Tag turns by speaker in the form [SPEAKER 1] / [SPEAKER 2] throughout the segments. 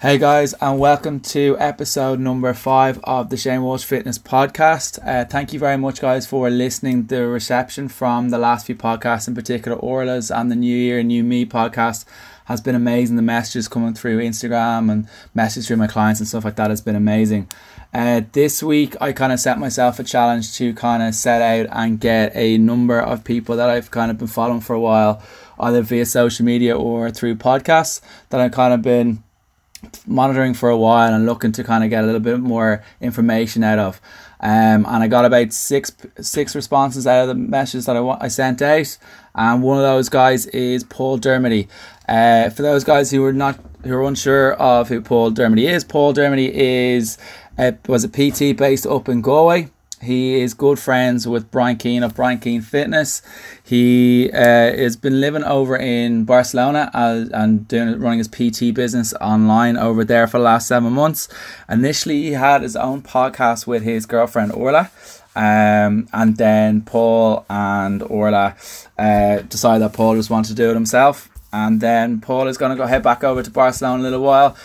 [SPEAKER 1] Hey guys, and welcome to episode number five of the Shane Walsh Fitness Podcast. Uh, thank you very much, guys, for listening. The reception from the last few podcasts, in particular Orla's and the New Year, New Me podcast, has been amazing. The messages coming through Instagram and messages through my clients and stuff like that has been amazing. Uh, this week, I kind of set myself a challenge to kind of set out and get a number of people that I've kind of been following for a while, either via social media or through podcasts, that I've kind of been monitoring for a while and looking to kind of get a little bit more information out of. Um, and I got about six six responses out of the messages that I, I sent out. And one of those guys is Paul Dermody. Uh, for those guys who are not who are unsure of who Paul Dermody is, Paul Dermody is uh, was a PT based up in Galway. He is good friends with Brian Keane of Brian Keane Fitness. He uh, has been living over in Barcelona as, and doing running his PT business online over there for the last seven months. Initially, he had his own podcast with his girlfriend Orla. Um, and then Paul and Orla uh, decided that Paul just wanted to do it himself. And then Paul is going to go head back over to Barcelona in a little while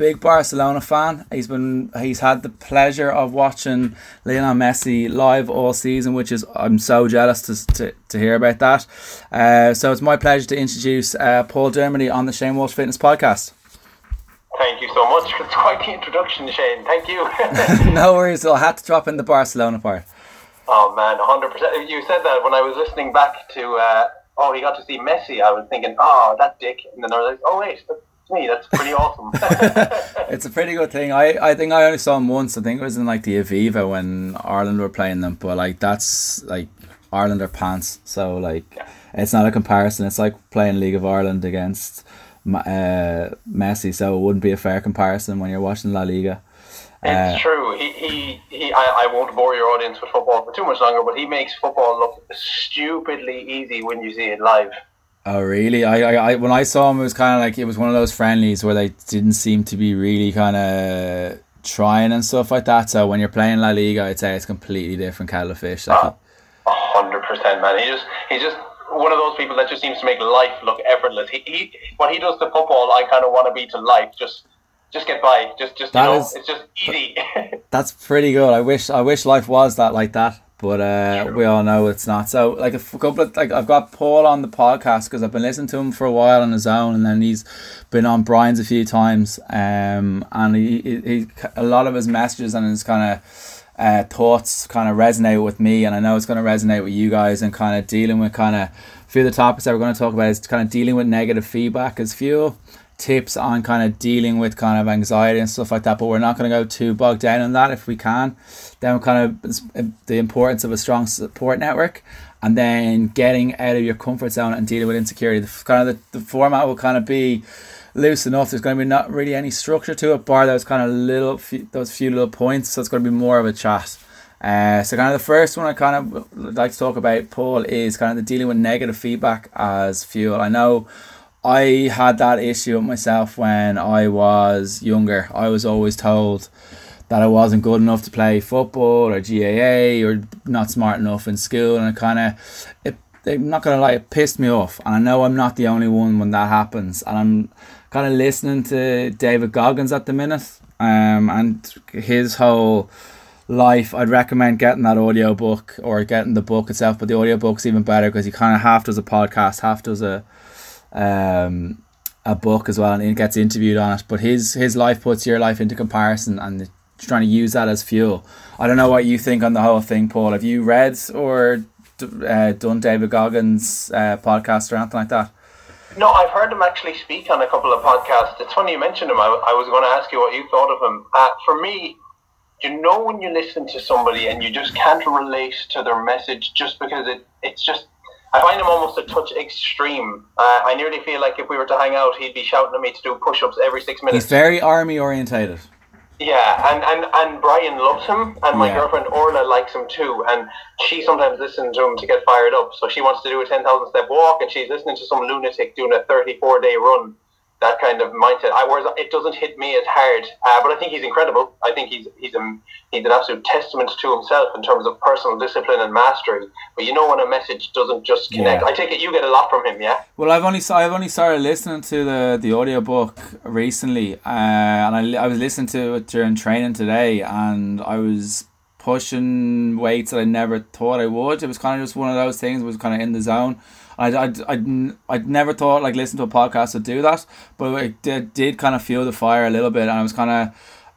[SPEAKER 1] big Barcelona fan. He's been he's had the pleasure of watching Lionel Messi live all season, which is I'm so jealous to, to, to hear about that. Uh, so it's my pleasure to introduce uh, Paul Dermody on the Shane Walsh Fitness Podcast.
[SPEAKER 2] Thank you so much. It's quite the introduction, Shane. Thank you.
[SPEAKER 1] no worries. I had to drop in the Barcelona part.
[SPEAKER 2] Oh man, hundred percent. You said that when I was listening back to. Uh, oh, he got to see Messi. I was thinking, oh, that dick, and then I was like, oh wait, me. That's pretty awesome.
[SPEAKER 1] it's a pretty good thing. I, I think I only saw him once. I think it was in like the Aviva when Ireland were playing them. But like that's like Ireland are pants. So like yeah. it's not a comparison. It's like playing League of Ireland against uh, Messi. So it wouldn't be a fair comparison when you're watching La Liga.
[SPEAKER 2] It's uh, true. He, he, he I, I won't bore your audience with football for too much longer, but he makes football look stupidly easy when you see it live.
[SPEAKER 1] Oh really? I, I, I when I saw him, it was kind of like it was one of those friendlies where they didn't seem to be really kind of trying and stuff like that. So when you're playing La Liga, I'd say it's completely different kettle of fish.
[SPEAKER 2] Like hundred percent, man. He just he's just one of those people that just seems to make life look effortless. He, he what he does to football, I kind of want to be to life. Just just get by. Just just you know, is, it's just easy.
[SPEAKER 1] that's pretty good. I wish I wish life was that like that but uh, we all know it's not. So like a couple of like I've got Paul on the podcast because I've been listening to him for a while on his own, and then he's been on Brian's a few times. Um, and he, he, he a lot of his messages and his kind of uh, thoughts kind of resonate with me, and I know it's going to resonate with you guys, and kind of dealing with kind of a few of the topics that we're going to talk about is kind of dealing with negative feedback as fuel tips on kind of dealing with kind of anxiety and stuff like that but we're not going to go too bogged down in that. If we can then kind of the importance of a strong support network and then getting out of your comfort zone and dealing with insecurity. The, kind of the, the format will kind of be loose enough. There's going to be not really any structure to it bar those kind of little few, those few little points. So it's going to be more of a chat. Uh, so kind of the first one I kind of like to talk about, Paul, is kind of the dealing with negative feedback as fuel. I know I had that issue with myself when I was younger. I was always told that I wasn't good enough to play football or GAA or not smart enough in school, and it kind of, it, I'm not gonna lie, it pissed me off. And I know I'm not the only one when that happens. And I'm kind of listening to David Goggins at the minute, um, and his whole life. I'd recommend getting that audio book or getting the book itself, but the audio book's even better because he kind of half does a podcast, half does a um, a book as well, and he gets interviewed on it. But his his life puts your life into comparison, and trying to use that as fuel. I don't know what you think on the whole thing, Paul. Have you read or uh, done David Goggins' uh, podcast or anything like that?
[SPEAKER 2] No, I've heard him actually speak on a couple of podcasts. It's funny you mentioned him. I, I was going to ask you what you thought of him. Uh, for me, you know when you listen to somebody and you just can't relate to their message just because it, it's just I find him almost a touch extreme. Uh, I nearly feel like if we were to hang out, he'd be shouting at me to do push-ups every six minutes.
[SPEAKER 1] He's very army orientated.
[SPEAKER 2] Yeah, and, and, and Brian loves him, and my yeah. girlfriend Orla likes him too, and she sometimes listens to him to get fired up. So she wants to do a 10,000 step walk, and she's listening to some lunatic doing a 34 day run. That kind of mindset. I whereas it doesn't hit me as hard, uh, but I think he's incredible. I think he's he's a, he's an absolute testament to himself in terms of personal discipline and mastery. But you know when a message doesn't just connect,
[SPEAKER 1] Yeah.
[SPEAKER 2] I take it you get a lot from him, yeah.
[SPEAKER 1] Well, I've only I've only started listening to the the audiobook recently, uh, and I, I was listening to it during training today, and I was pushing weights that I never thought I would. It was kind of just one of those things. It was kind of in the zone. I I I I'd never thought like listen to a podcast would do that, but it did, did kind of fuel the fire a little bit, and I was kind of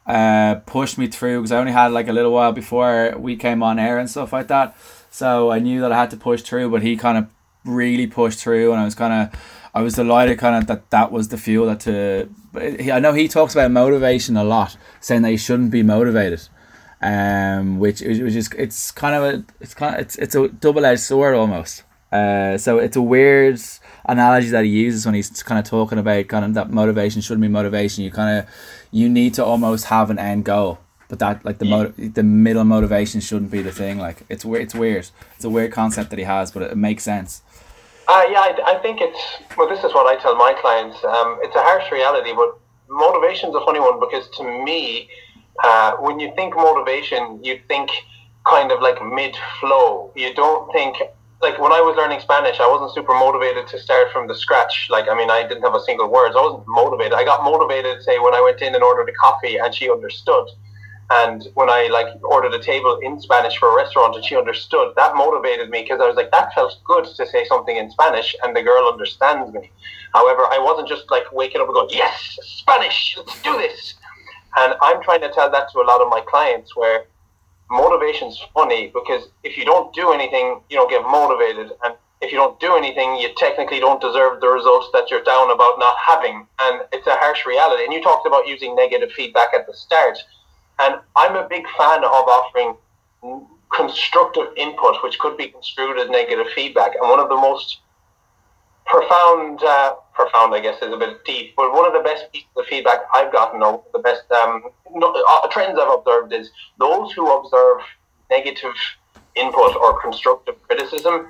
[SPEAKER 1] uh pushed me through because I only had like a little while before we came on air and stuff like that. So I knew that I had to push through, but he kind of really pushed through, and I was kind of, I was delighted kind of that that was the fuel that to. I know he talks about motivation a lot, saying that you shouldn't be motivated, um, which which is it's kind of a it's kind of it's it's a double edged sword almost. Uh, so it's a weird analogy that he uses when he's kind of talking about kind of that motivation shouldn't be motivation. You kind of you need to almost have an end goal but that like the motiv- the middle motivation shouldn't be the thing. Like it's weird. It's weird. It's a weird concept that he has, but it, it makes sense.
[SPEAKER 2] Uh, yeah, I, I think it's well. This is what I tell my clients. Um, it's a harsh reality, but motivation's a funny one because to me, uh, when you think motivation, you think kind of like mid-flow. You don't think like when I was learning Spanish, I wasn't super motivated to start from the scratch. Like I mean, I didn't have a single words. I wasn't motivated. I got motivated, say, when I went in and ordered a coffee, and she understood. And when I like ordered a table in Spanish for a restaurant and she understood, that motivated me because I was like, that felt good to say something in Spanish and the girl understands me. However, I wasn't just like waking up and going, yes, Spanish, let's do this. And I'm trying to tell that to a lot of my clients where motivation's funny because if you don't do anything, you don't get motivated. And if you don't do anything, you technically don't deserve the results that you're down about not having. And it's a harsh reality. And you talked about using negative feedback at the start. And I'm a big fan of offering constructive input, which could be construed as negative feedback. And one of the most profound, uh, profound, I guess, is a bit deep, but one of the best pieces of feedback I've gotten, or the best um, uh, trends I've observed, is those who observe negative input or constructive criticism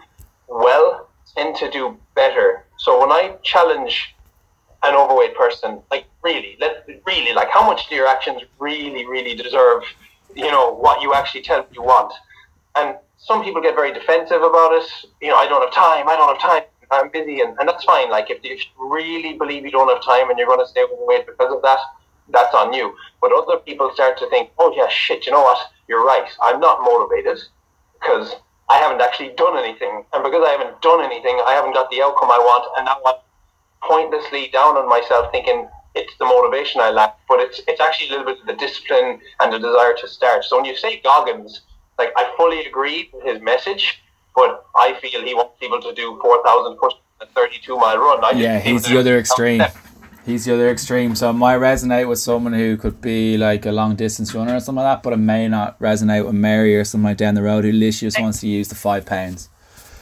[SPEAKER 2] well tend to do better. So when I challenge an overweight person, like really, let really, like how much do your actions really, really deserve? You know what you actually tell you want, and some people get very defensive about it. You know, I don't have time. I don't have time. I'm busy, and, and that's fine. Like if, you really believe you don't have time and you're going to stay overweight because of that, that's on you. But other people start to think, oh yeah, shit. You know what? You're right. I'm not motivated because I haven't actually done anything, and because I haven't done anything, I haven't got the outcome I want, and now I'm pointlessly down on myself thinking it's the motivation I lack, but it's it's actually a little bit of the discipline and the desire to start. So when you say Goggins, like I fully agree with his message, but I feel he wants people to do four thousand push a thirty two mile run. I
[SPEAKER 1] Yeah, he's the other extreme. He's the other extreme. So it might resonate with someone who could be like a long distance runner or something like that, but it may not resonate with Mary or someone like down the road who literally just wants to use the five pounds.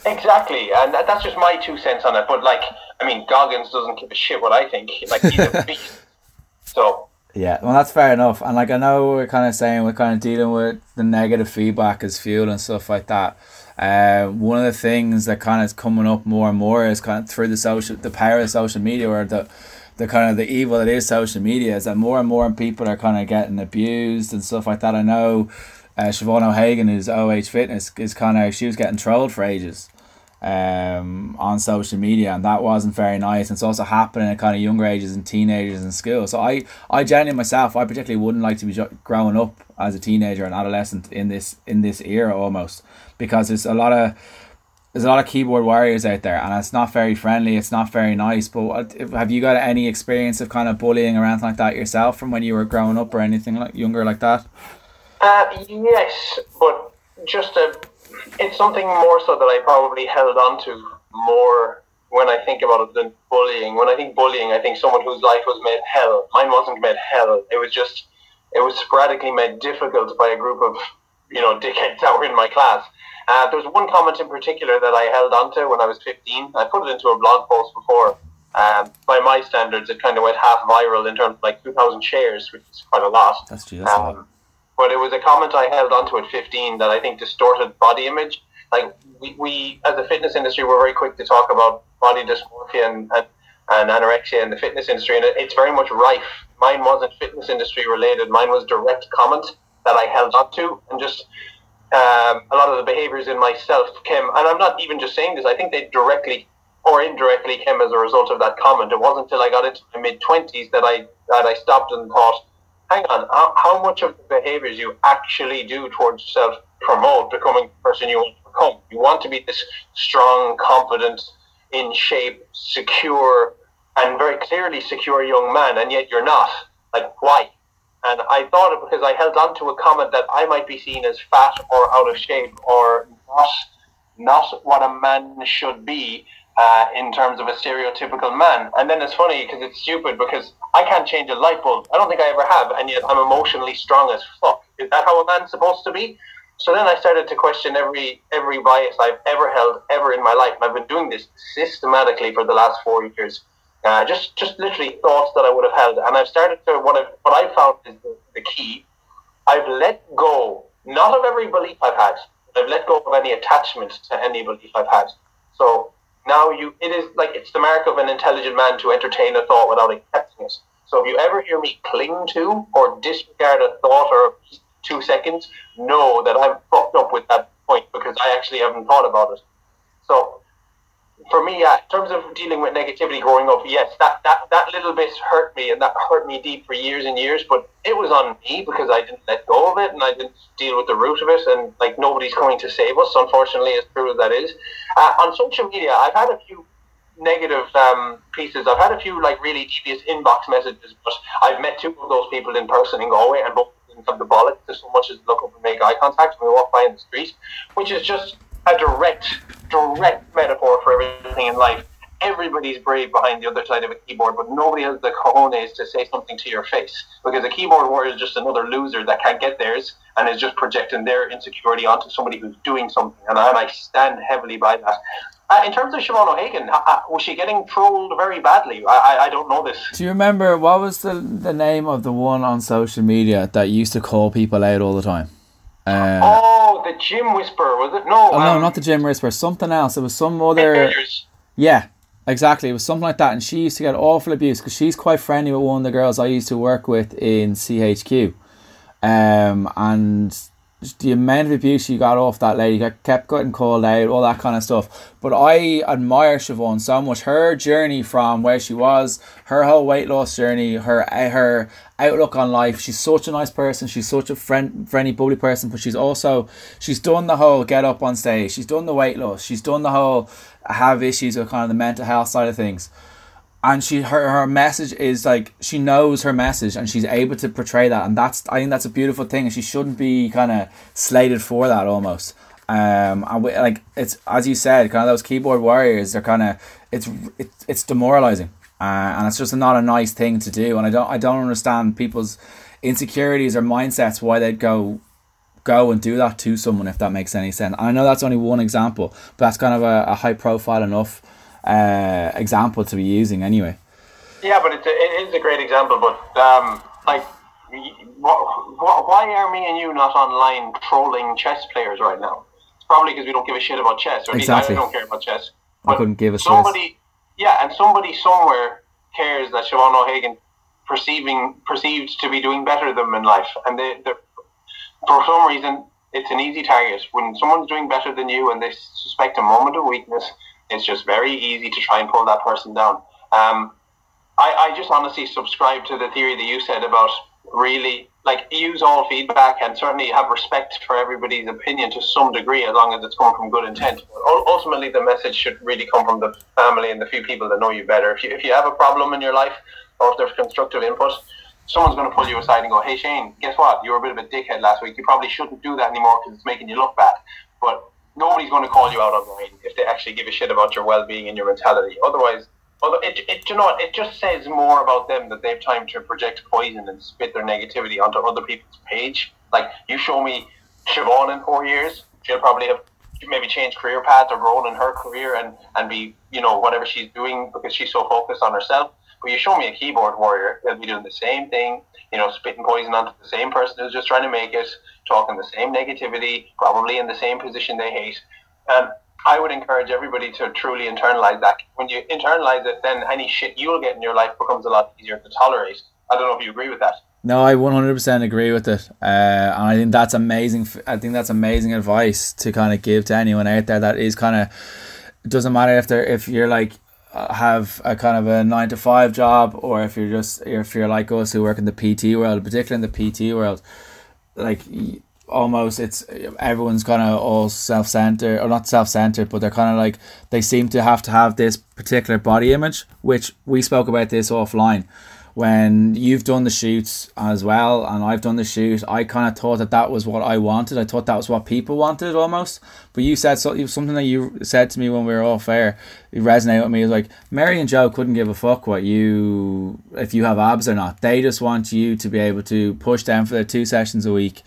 [SPEAKER 2] Exactly, and that's just my two cents on it. But like, I mean, Goggins doesn't give a shit what I think. Like he's a beast. So
[SPEAKER 1] Yeah, well, that's fair enough. And like, I know we're kind of saying we're kind of dealing with the negative feedback as fuel and stuff like that. Uh, one of the things that kind of is coming up more and more is kind of through the social, the power of social media, or the, the kind of the evil that is social media, is that more and more people are kind of getting abused and stuff like that. I know, uh, Siobhan O'Hagan, who's OH Fitness, is kind of she was getting trolled for ages um, on social media, and that wasn't very nice. And it's also happening at kind of younger ages and teenagers in school. So I, I genuinely myself, I particularly wouldn't like to be growing up as a teenager and adolescent in this in this era almost because there's a lot of there's a lot of keyboard warriors out there, and it's not very friendly. It's not very nice. But have you got any experience of kind of bullying or anything like that yourself from when you were growing up or anything like younger like that?
[SPEAKER 2] Uh, yes, but just a, it's something more so that I probably held on to more when I think about it than bullying. When I think bullying, I think someone whose life was made hell. Mine wasn't made hell. It was just, it was sporadically made difficult by a group of, you know, dickheads that were in my class. Uh, there was one comment in particular that I held onto when I was 15. I put it into a blog post before. Um, by my standards, it kind of went half viral in terms of like 2,000 shares, which is quite a lot.
[SPEAKER 1] That's true. That's a lot.
[SPEAKER 2] Um, but it was a comment I held onto at 15 that I think distorted body image. Like we, we as a fitness industry, we're very quick to talk about body dysmorphia and, and, and anorexia in the fitness industry, and it's very much rife. Mine wasn't fitness industry related. Mine was direct comment that I held onto and just um, a lot of the behaviors in myself came, and I'm not even just saying this. I think they directly or indirectly came as a result of that comment. It wasn't until I got into my mid twenties that I that I stopped and thought, hang on, how, how much of the behaviors you actually do towards yourself promote becoming the person you want to become? You want to be this strong, confident, in shape, secure, and very clearly secure young man, and yet you're not. Like why? And I thought it because I held on to a comment that I might be seen as fat or out of shape or not not what a man should be uh, in terms of a stereotypical man. And then it's funny because it's stupid because I can't change a light bulb. I don't think I ever have, and yet I'm emotionally strong as fuck. Is that how a man's supposed to be? So then I started to question every every bias I've ever held ever in my life, and I've been doing this systematically for the last four years. Uh, just just literally thoughts that I would have held, and I've started to what I what I found is the, the key. I've let go not of every belief I've had. I've let go of any attachment to any belief I've had. So now you it is like it's the mark of an intelligent man to entertain a thought without accepting it. So if you ever hear me cling to or disregard a thought or two seconds, know that I'm fucked up with that point because I actually haven't thought about it. So for me, yeah, in terms of dealing with negativity growing up, yes, that, that, that little bit hurt me and that hurt me deep for years and years, but it was on me because I didn't let go of it and I didn't deal with the root of it and like nobody's coming to save us, unfortunately, as true as that is. Uh, on social media, I've had a few negative um, pieces. I've had a few like really devious inbox messages, but I've met two of those people in person in Galway and both didn't have the bollocks to so much as look up and make eye contact when we walk by in the street, which is just a direct, direct metaphor for everything in life. Everybody's brave behind the other side of a keyboard, but nobody has the cojones to say something to your face because a keyboard warrior is just another loser that can't get theirs and is just projecting their insecurity onto somebody who's doing something. And I, and I stand heavily by that. Uh, in terms of Siobhan O'Hagan, uh, uh, was she getting trolled very badly? I, I, I don't know this.
[SPEAKER 1] Do you remember what was the the name of the one on social media that used to call people out all the time?
[SPEAKER 2] Uh, oh, the Gym Whisperer was it? No,
[SPEAKER 1] oh, um, no, not the Gym Whisperer. Something else. It was some other. Yeah, exactly. It was something like that, and she used to get awful abuse because she's quite friendly with one of the girls I used to work with in CHQ, um, and the amount of abuse she got off that lady, kept getting called out, all that kind of stuff. But I admire Siobhan so much. Her journey from where she was, her whole weight loss journey, her uh, her outlook on life. She's such a nice person. She's such a friend, friendly, bubbly person. But she's also she's done the whole get up on stage. She's done the weight loss. She's done the whole have issues with kind of the mental health side of things and she her, her message is like she knows her message and she's able to portray that. And that's I think that's a beautiful thing and she shouldn't be kind of slated for that almost. Um and we, like it's as you said kind of those keyboard warriors they're kind of it's it's it's demoralizing. Uh, and it's just not a nice thing to do. And I don't I don't understand people's insecurities or mindsets why they'd go go and do that to someone if that makes any sense. I know that's only one example but that's kind of a, a high profile enough uh, example to be using anyway.
[SPEAKER 2] Yeah, but it's a, it is a great example. But um, like, what, what, why are me and you not online trolling chess players right now? It's probably because we don't give a shit about chess, or exactly. I don't care about chess.
[SPEAKER 1] But I couldn't give a
[SPEAKER 2] somebody. Yeah, and somebody somewhere cares that Siobhan O'Hagan perceiving perceived to be doing better than them in life, and they, for some reason it's an easy target when someone's doing better than you and they suspect a moment of weakness it's just very easy to try and pull that person down. Um, I, I just honestly subscribe to the theory that you said about really like use all feedback and certainly have respect for everybody's opinion to some degree as long as it's coming from good intent. But ultimately, the message should really come from the family and the few people that know you better. If you, if you have a problem in your life or if there's constructive input, someone's going to pull you aside and go, "Hey Shane, guess what? You were a bit of a dickhead last week. You probably shouldn't do that anymore because it's making you look bad." But nobody's going to call you out online if they actually give a shit about your well-being and your mentality. Otherwise, although it, it, you know what? It just says more about them that they've time to project poison and spit their negativity onto other people's page. Like you show me Siobhan in four years, she'll probably have maybe changed career path or grown in her career and and be you know whatever she's doing because she's so focused on herself. But you show me a keyboard warrior, they'll be doing the same thing, you know, spitting poison onto the same person who's just trying to make it, talking the same negativity, probably in the same position they hate. Um, I would encourage everybody to truly internalize that. When you internalize it, then any shit you'll get in your life becomes a lot easier to tolerate. I don't know if you agree with that.
[SPEAKER 1] No, I one hundred percent agree with it, uh, and I think that's amazing. I think that's amazing advice to kind of give to anyone out there that is kind of. Doesn't matter if they're if you're like uh, have a kind of a nine to five job or if you're just if you're like us who work in the PT world, particularly in the PT world, like almost it's everyone's kind of all self centered or not self centered, but they're kind of like they seem to have to have this particular body image, which we spoke about this offline when you've done the shoots as well and I've done the shoot, I kind of thought that that was what I wanted. I thought that was what people wanted almost. But you said so, something that you said to me when we were off air. It resonated with me. It was like Mary and Joe couldn't give a fuck what you if you have abs or not. They just want you to be able to push them for their two sessions a week.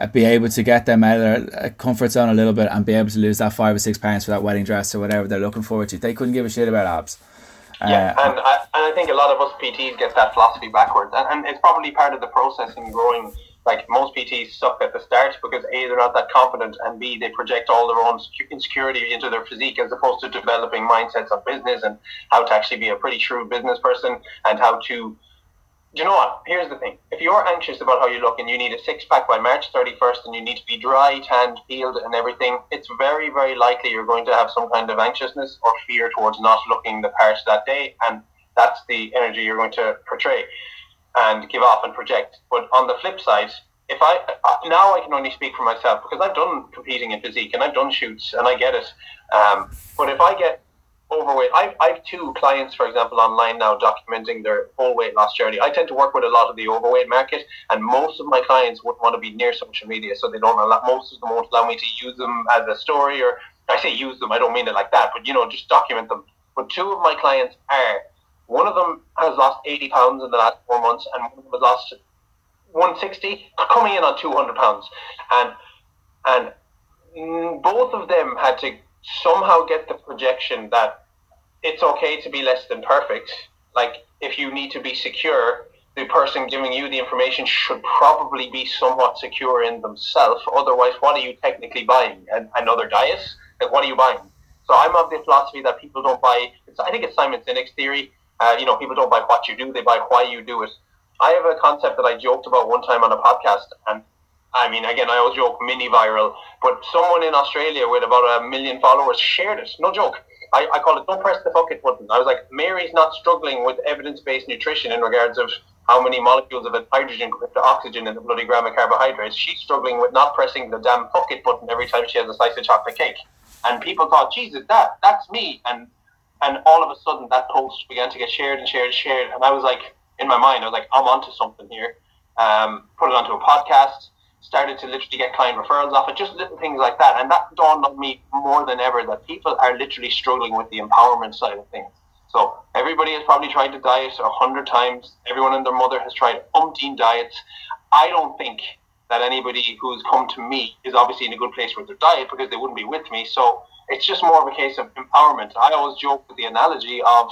[SPEAKER 1] Uh, be able to get them out of their uh, comfort zone a little bit and be able to lose that five or six pounds for that wedding dress or whatever they're looking forward to. They couldn't give a shit about abs.
[SPEAKER 2] Yeah, uh, and I, and I think a lot of us PTs get that philosophy backwards, and, and it's probably part of the process in growing. Like most PTs suck at the start because a they're not that confident, and b they project all their own insecurity into their physique as opposed to developing mindsets of business and how to actually be a pretty shrewd business person and how to you know what? Here's the thing. If you're anxious about how you look and you need a six pack by March 31st and you need to be dry, tanned, peeled, and everything, it's very, very likely you're going to have some kind of anxiousness or fear towards not looking the part that day. And that's the energy you're going to portray and give off and project. But on the flip side, if I now I can only speak for myself because I've done competing in physique and I've done shoots and I get it. Um, but if I get overweight. I've, I've two clients, for example, online now documenting their whole weight loss journey. I tend to work with a lot of the overweight market, and most of my clients wouldn't want to be near social media, so they don't allow, most of them won't allow me to use them as a story, or I say use them, I don't mean it like that, but you know, just document them. But two of my clients are, one of them has lost 80 pounds in the last four months, and one of them has lost 160, coming in on 200 pounds. And, and mm, both of them had to somehow get the projection that it's okay to be less than perfect. Like if you need to be secure, the person giving you the information should probably be somewhat secure in themselves. Otherwise, what are you technically buying? An, another diet? Like what are you buying? So I'm of the philosophy that people don't buy. I think it's Simon Sinek's theory. Uh, you know, people don't buy what you do; they buy why you do it. I have a concept that I joked about one time on a podcast, and I mean, again, I always joke mini viral, but someone in Australia with about a million followers shared it. No joke. I, I call it don't press the fuck it button. I was like, Mary's not struggling with evidence based nutrition in regards of how many molecules of hydrogen to oxygen in the bloody gram of carbohydrates. She's struggling with not pressing the damn fuck it button every time she has a slice of chocolate cake. And people thought, Jesus, that that's me. And and all of a sudden that post began to get shared and shared and shared. And I was like, in my mind, I was like, I'm onto something here. Um, put it onto a podcast started to literally get client referrals off it, just little things like that. And that dawned on me more than ever that people are literally struggling with the empowerment side of things. So everybody has probably tried to diet a hundred times. Everyone and their mother has tried umpteen diets. I don't think that anybody who's come to me is obviously in a good place with their diet because they wouldn't be with me. So it's just more of a case of empowerment. I always joke with the analogy of,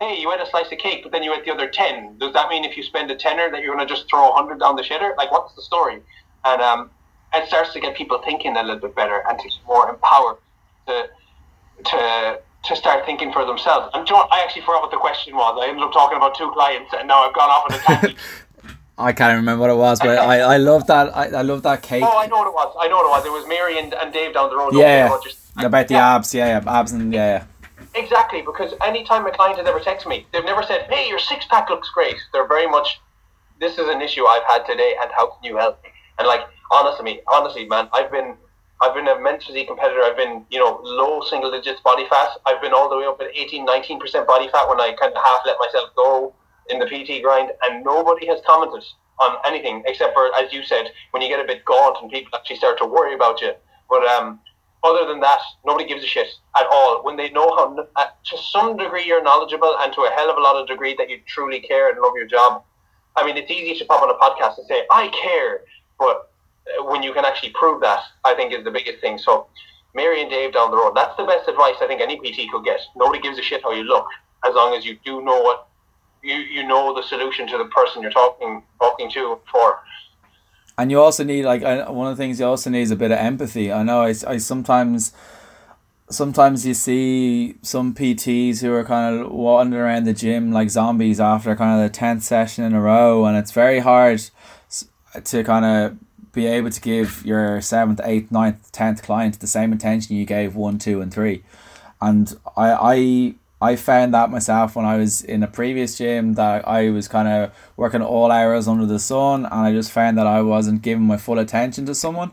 [SPEAKER 2] hey, you ate a slice of cake, but then you ate the other 10. Does that mean if you spend a tenner that you're going to just throw a 100 down the shitter? Like, what's the story? And um, it starts to get people thinking a little bit better and to be more empowered to to to start thinking for themselves. And John, I actually forgot what the question was. I ended up talking about two clients, and now I've gone off on a tangent.
[SPEAKER 1] I can't remember what it was, but I, I love that I, I love that cake.
[SPEAKER 2] Oh, I know what it was. I know what it was. It was Mary and, and Dave down the road.
[SPEAKER 1] Yeah, just, about the yeah. abs. Yeah, yeah, abs and yeah.
[SPEAKER 2] Exactly, because anytime a client has ever texted me, they've never said, "Hey, your six pack looks great." They're very much, "This is an issue I've had today, and how can you help me?" And like honestly, honestly, man, I've been I've been a physique competitor. I've been, you know, low single digits body fat. I've been all the way up at 18, 19% body fat when I kind of half let myself go in the PT grind, and nobody has commented on anything except for, as you said, when you get a bit gaunt and people actually start to worry about you. But um, other than that, nobody gives a shit at all. When they know how, uh, to some degree, you're knowledgeable, and to a hell of a lot of degree that you truly care and love your job. I mean, it's easy to pop on a podcast and say, I care but uh, when you can actually prove that, I think is the biggest thing. So, Mary and Dave down the road, that's the best advice I think any PT could get. Nobody gives a shit how you look, as long as you do know what you you know the solution to the person you're talking talking to for.
[SPEAKER 1] And you also need like uh, one of the things you also need is a bit of empathy. I know I, I sometimes sometimes you see some PTs who are kind of wandering around the gym like zombies after kind of the tenth session in a row, and it's very hard to kind of be able to give your seventh, eighth, ninth, tenth client the same attention you gave one, two, and three. And I, I, I found that myself when I was in a previous gym that I was kind of working all hours under the sun, and I just found that I wasn't giving my full attention to someone.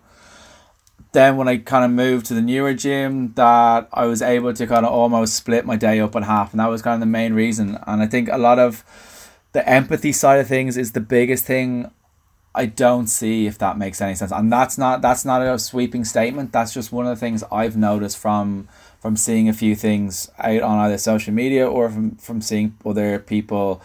[SPEAKER 1] Then when I kind of moved to the newer gym, that I was able to kind of almost split my day up in half, and that was kind of the main reason. And I think a lot of the empathy side of things is the biggest thing I don't see if that makes any sense. And that's not that's not a sweeping statement. That's just one of the things I've noticed from from seeing a few things out on either social media or from, from seeing other people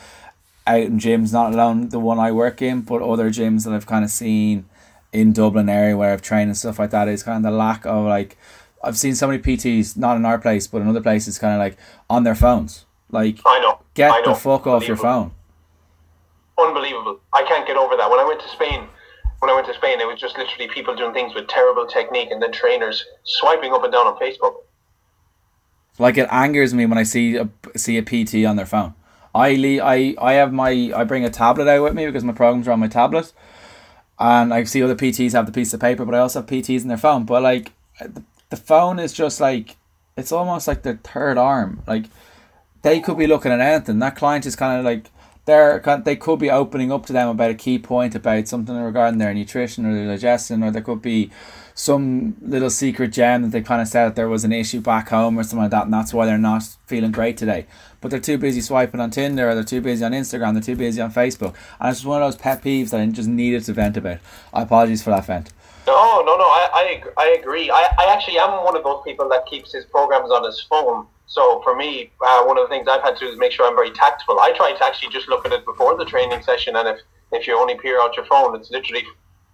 [SPEAKER 1] out in gyms, not alone the one I work in, but other gyms that I've kind of seen in Dublin area where I've trained and stuff like that is kind of the lack of like I've seen so many PTs, not in our place, but in other places, kind of like on their phones. Like,
[SPEAKER 2] I know.
[SPEAKER 1] get
[SPEAKER 2] I know.
[SPEAKER 1] the fuck off your phone
[SPEAKER 2] unbelievable. I can't get over that. When I went to Spain, when I went to Spain, it was just literally people doing things with terrible technique, and then trainers swiping up and down on Facebook.
[SPEAKER 1] Like it angers me when I see a see a PT on their phone. I leave, I I have my I bring a tablet out with me because my programs are on my tablet, and I see other PTs have the piece of paper, but I also have PTs in their phone. But like the, the phone is just like it's almost like their third arm. Like they could be looking at anything. That client is kind of like they're they could be opening up to them about a key point about something regarding their nutrition or their digestion, or there could be some little secret gem that they kind of said that there was an issue back home or something like that, and that's why they're not feeling great today. But they're too busy swiping on Tinder, or they're too busy on Instagram, they're too busy on Facebook, and it's just one of those pet peeves that I just needed to vent about. I apologize for that vent.
[SPEAKER 2] No, no, no. I, I, I agree. I, I actually am one of those people that keeps his programs on his phone so for me, uh, one of the things I've had to do is make sure I'm very tactful. I try to actually just look at it before the training session, and if, if you only peer out your phone, it's literally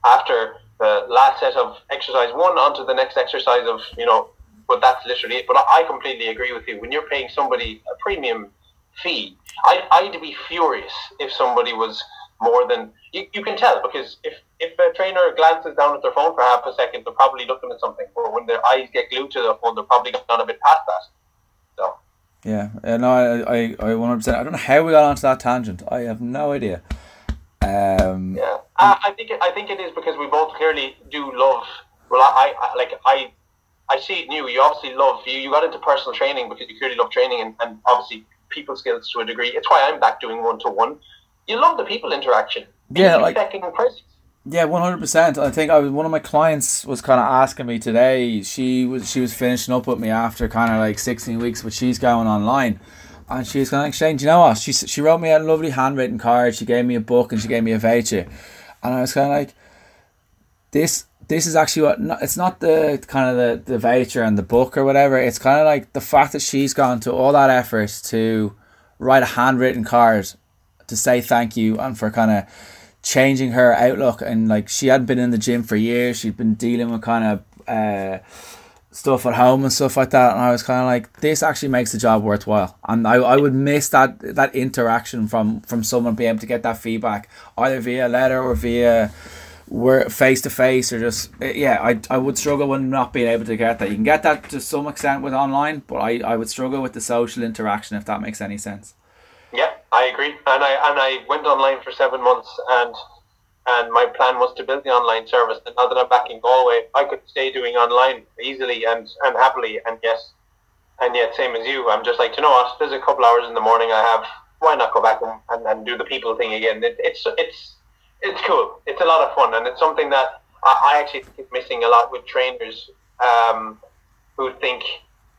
[SPEAKER 2] after the last set of exercise one onto the next exercise of you know. But that's literally it. But I completely agree with you. When you're paying somebody a premium fee, I, I'd be furious if somebody was more than you, you can tell because if if a trainer glances down at their phone for half a second, they're probably looking at something. Or when their eyes get glued to the phone, they're probably gone a bit past that. So.
[SPEAKER 1] Yeah, no, I, I, I, one hundred percent. I don't know how we got onto that tangent. I have no idea. Um,
[SPEAKER 2] yeah, I, I think it, I think it is because we both clearly do love. Well, I, I like I, I see it new. You obviously love you. You got into personal training because you clearly love training and, and obviously people skills to a degree. It's why I'm back doing one to one. You love the people interaction.
[SPEAKER 1] Yeah, like. Yeah, one hundred percent. I think I was one of my clients was kind of asking me today. She was she was finishing up with me after kind of like sixteen weeks, but she's going online, and she's was kind of like Shane. Do you know what? She she wrote me a lovely handwritten card. She gave me a book and she gave me a voucher, and I was kind of like, this this is actually what it's not the kind of the, the voucher and the book or whatever. It's kind of like the fact that she's gone to all that effort to write a handwritten card to say thank you and for kind of changing her outlook. And like she hadn't been in the gym for years. She'd been dealing with kind of uh, stuff at home and stuff like that. And I was kind of like this actually makes the job worthwhile. And I, I would miss that that interaction from from someone being able to get that feedback either via letter or via where face to face or just yeah I, I would struggle with not being able to get that. You can get that to some extent with online but I, I would struggle with the social interaction if that makes any sense
[SPEAKER 2] I agree. And I and I went online for seven months, and and my plan was to build the online service. And now that I'm back in Galway, I could stay doing online easily and and happily. And yes, and yet same as you, I'm just like, you know what? There's a couple hours in the morning I have. Why not go back and, and, and do the people thing again? It, it's it's it's cool. It's a lot of fun, and it's something that I, I actually think is missing a lot with trainers um, who think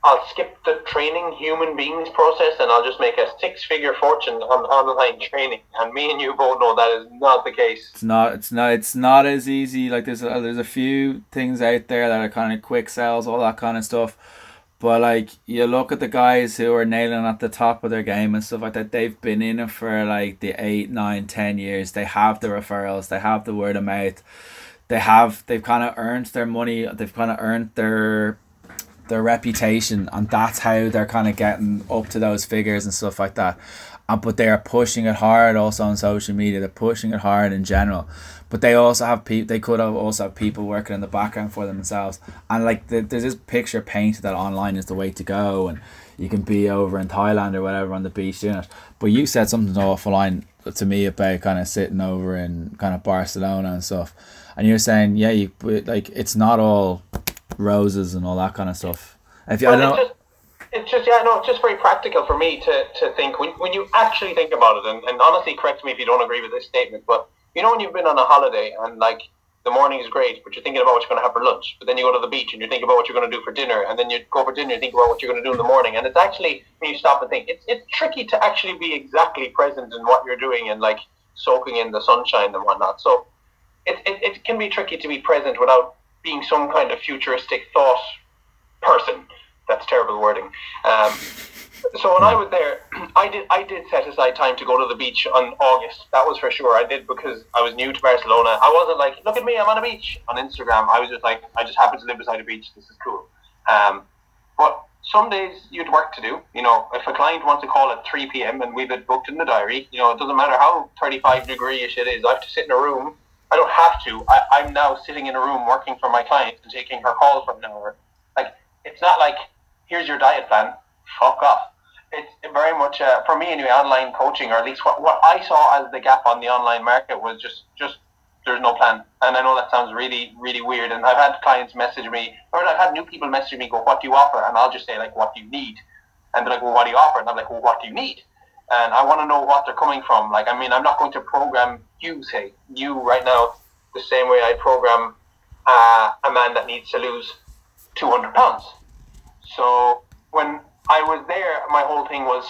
[SPEAKER 2] I'll skip the training human beings process and I'll just make a six figure fortune on online training. And me and you both know that is not the case.
[SPEAKER 1] It's not. It's not. It's not as easy. Like there's a, there's a few things out there that are kind of quick sells, all that kind of stuff. But like you look at the guys who are nailing at the top of their game and stuff like that, they've been in it for like the eight, nine, ten years. They have the referrals. They have the word of mouth. They have. They've kind of earned their money. They've kind of earned their their reputation and that's how they're kind of getting up to those figures and stuff like that and but they are pushing it hard also on social media. They're pushing it hard in general, but they also have people. They could have also have people working in the background for themselves. And like the, there's this picture painted that online is the way to go, and you can be over in Thailand or whatever on the beach doing it. But you said something offline to me about kind of sitting over in kind of Barcelona and stuff, and you're saying yeah, you like it's not all roses and all that kind of stuff. If you,
[SPEAKER 2] Well,
[SPEAKER 1] I don't
[SPEAKER 2] it's just, it's just yeah, no, it's just very practical for me to, to think when, when you actually think about it, and, and honestly, correct me if you don't agree with this statement, but you know when you've been on a holiday and like the morning is great, but you're thinking about what you're going to have for lunch, but then you go to the beach and you're thinking about what you're going to do for dinner, and then you go for dinner and think about what you're going to do in the morning, and it's actually when you stop and think, it's it's tricky to actually be exactly present in what you're doing and like soaking in the sunshine and whatnot. So it, it, it can be tricky to be present without being some kind of futuristic thought person. That's terrible wording. Um, so when I was there, I did I did set aside time to go to the beach on August. That was for sure. I did because I was new to Barcelona. I wasn't like, look at me, I'm on a beach on Instagram. I was just like, I just happened to live beside a beach. This is cool. Um, but some days you'd work to do. You know, if a client wants to call at 3 p.m. and we've it booked in the diary, you know, it doesn't matter how 35 degree ish it is. I have to sit in a room. I don't have to. I, I'm now sitting in a room working for my client and taking her call for an hour. Like, it's not like, here's your diet plan. Fuck off. It's very much, uh, for me anyway, online coaching, or at least what, what I saw as the gap on the online market was just, just there's no plan. And I know that sounds really, really weird. And I've had clients message me, or I've had new people message me, go, what do you offer? And I'll just say, like, what do you need? And they're like, well, what do you offer? And I'm like, well, what do you need? And I want to know what they're coming from. Like, I mean, I'm not going to program you, say, you right now, the same way I program uh, a man that needs to lose 200 pounds. So when I was there, my whole thing was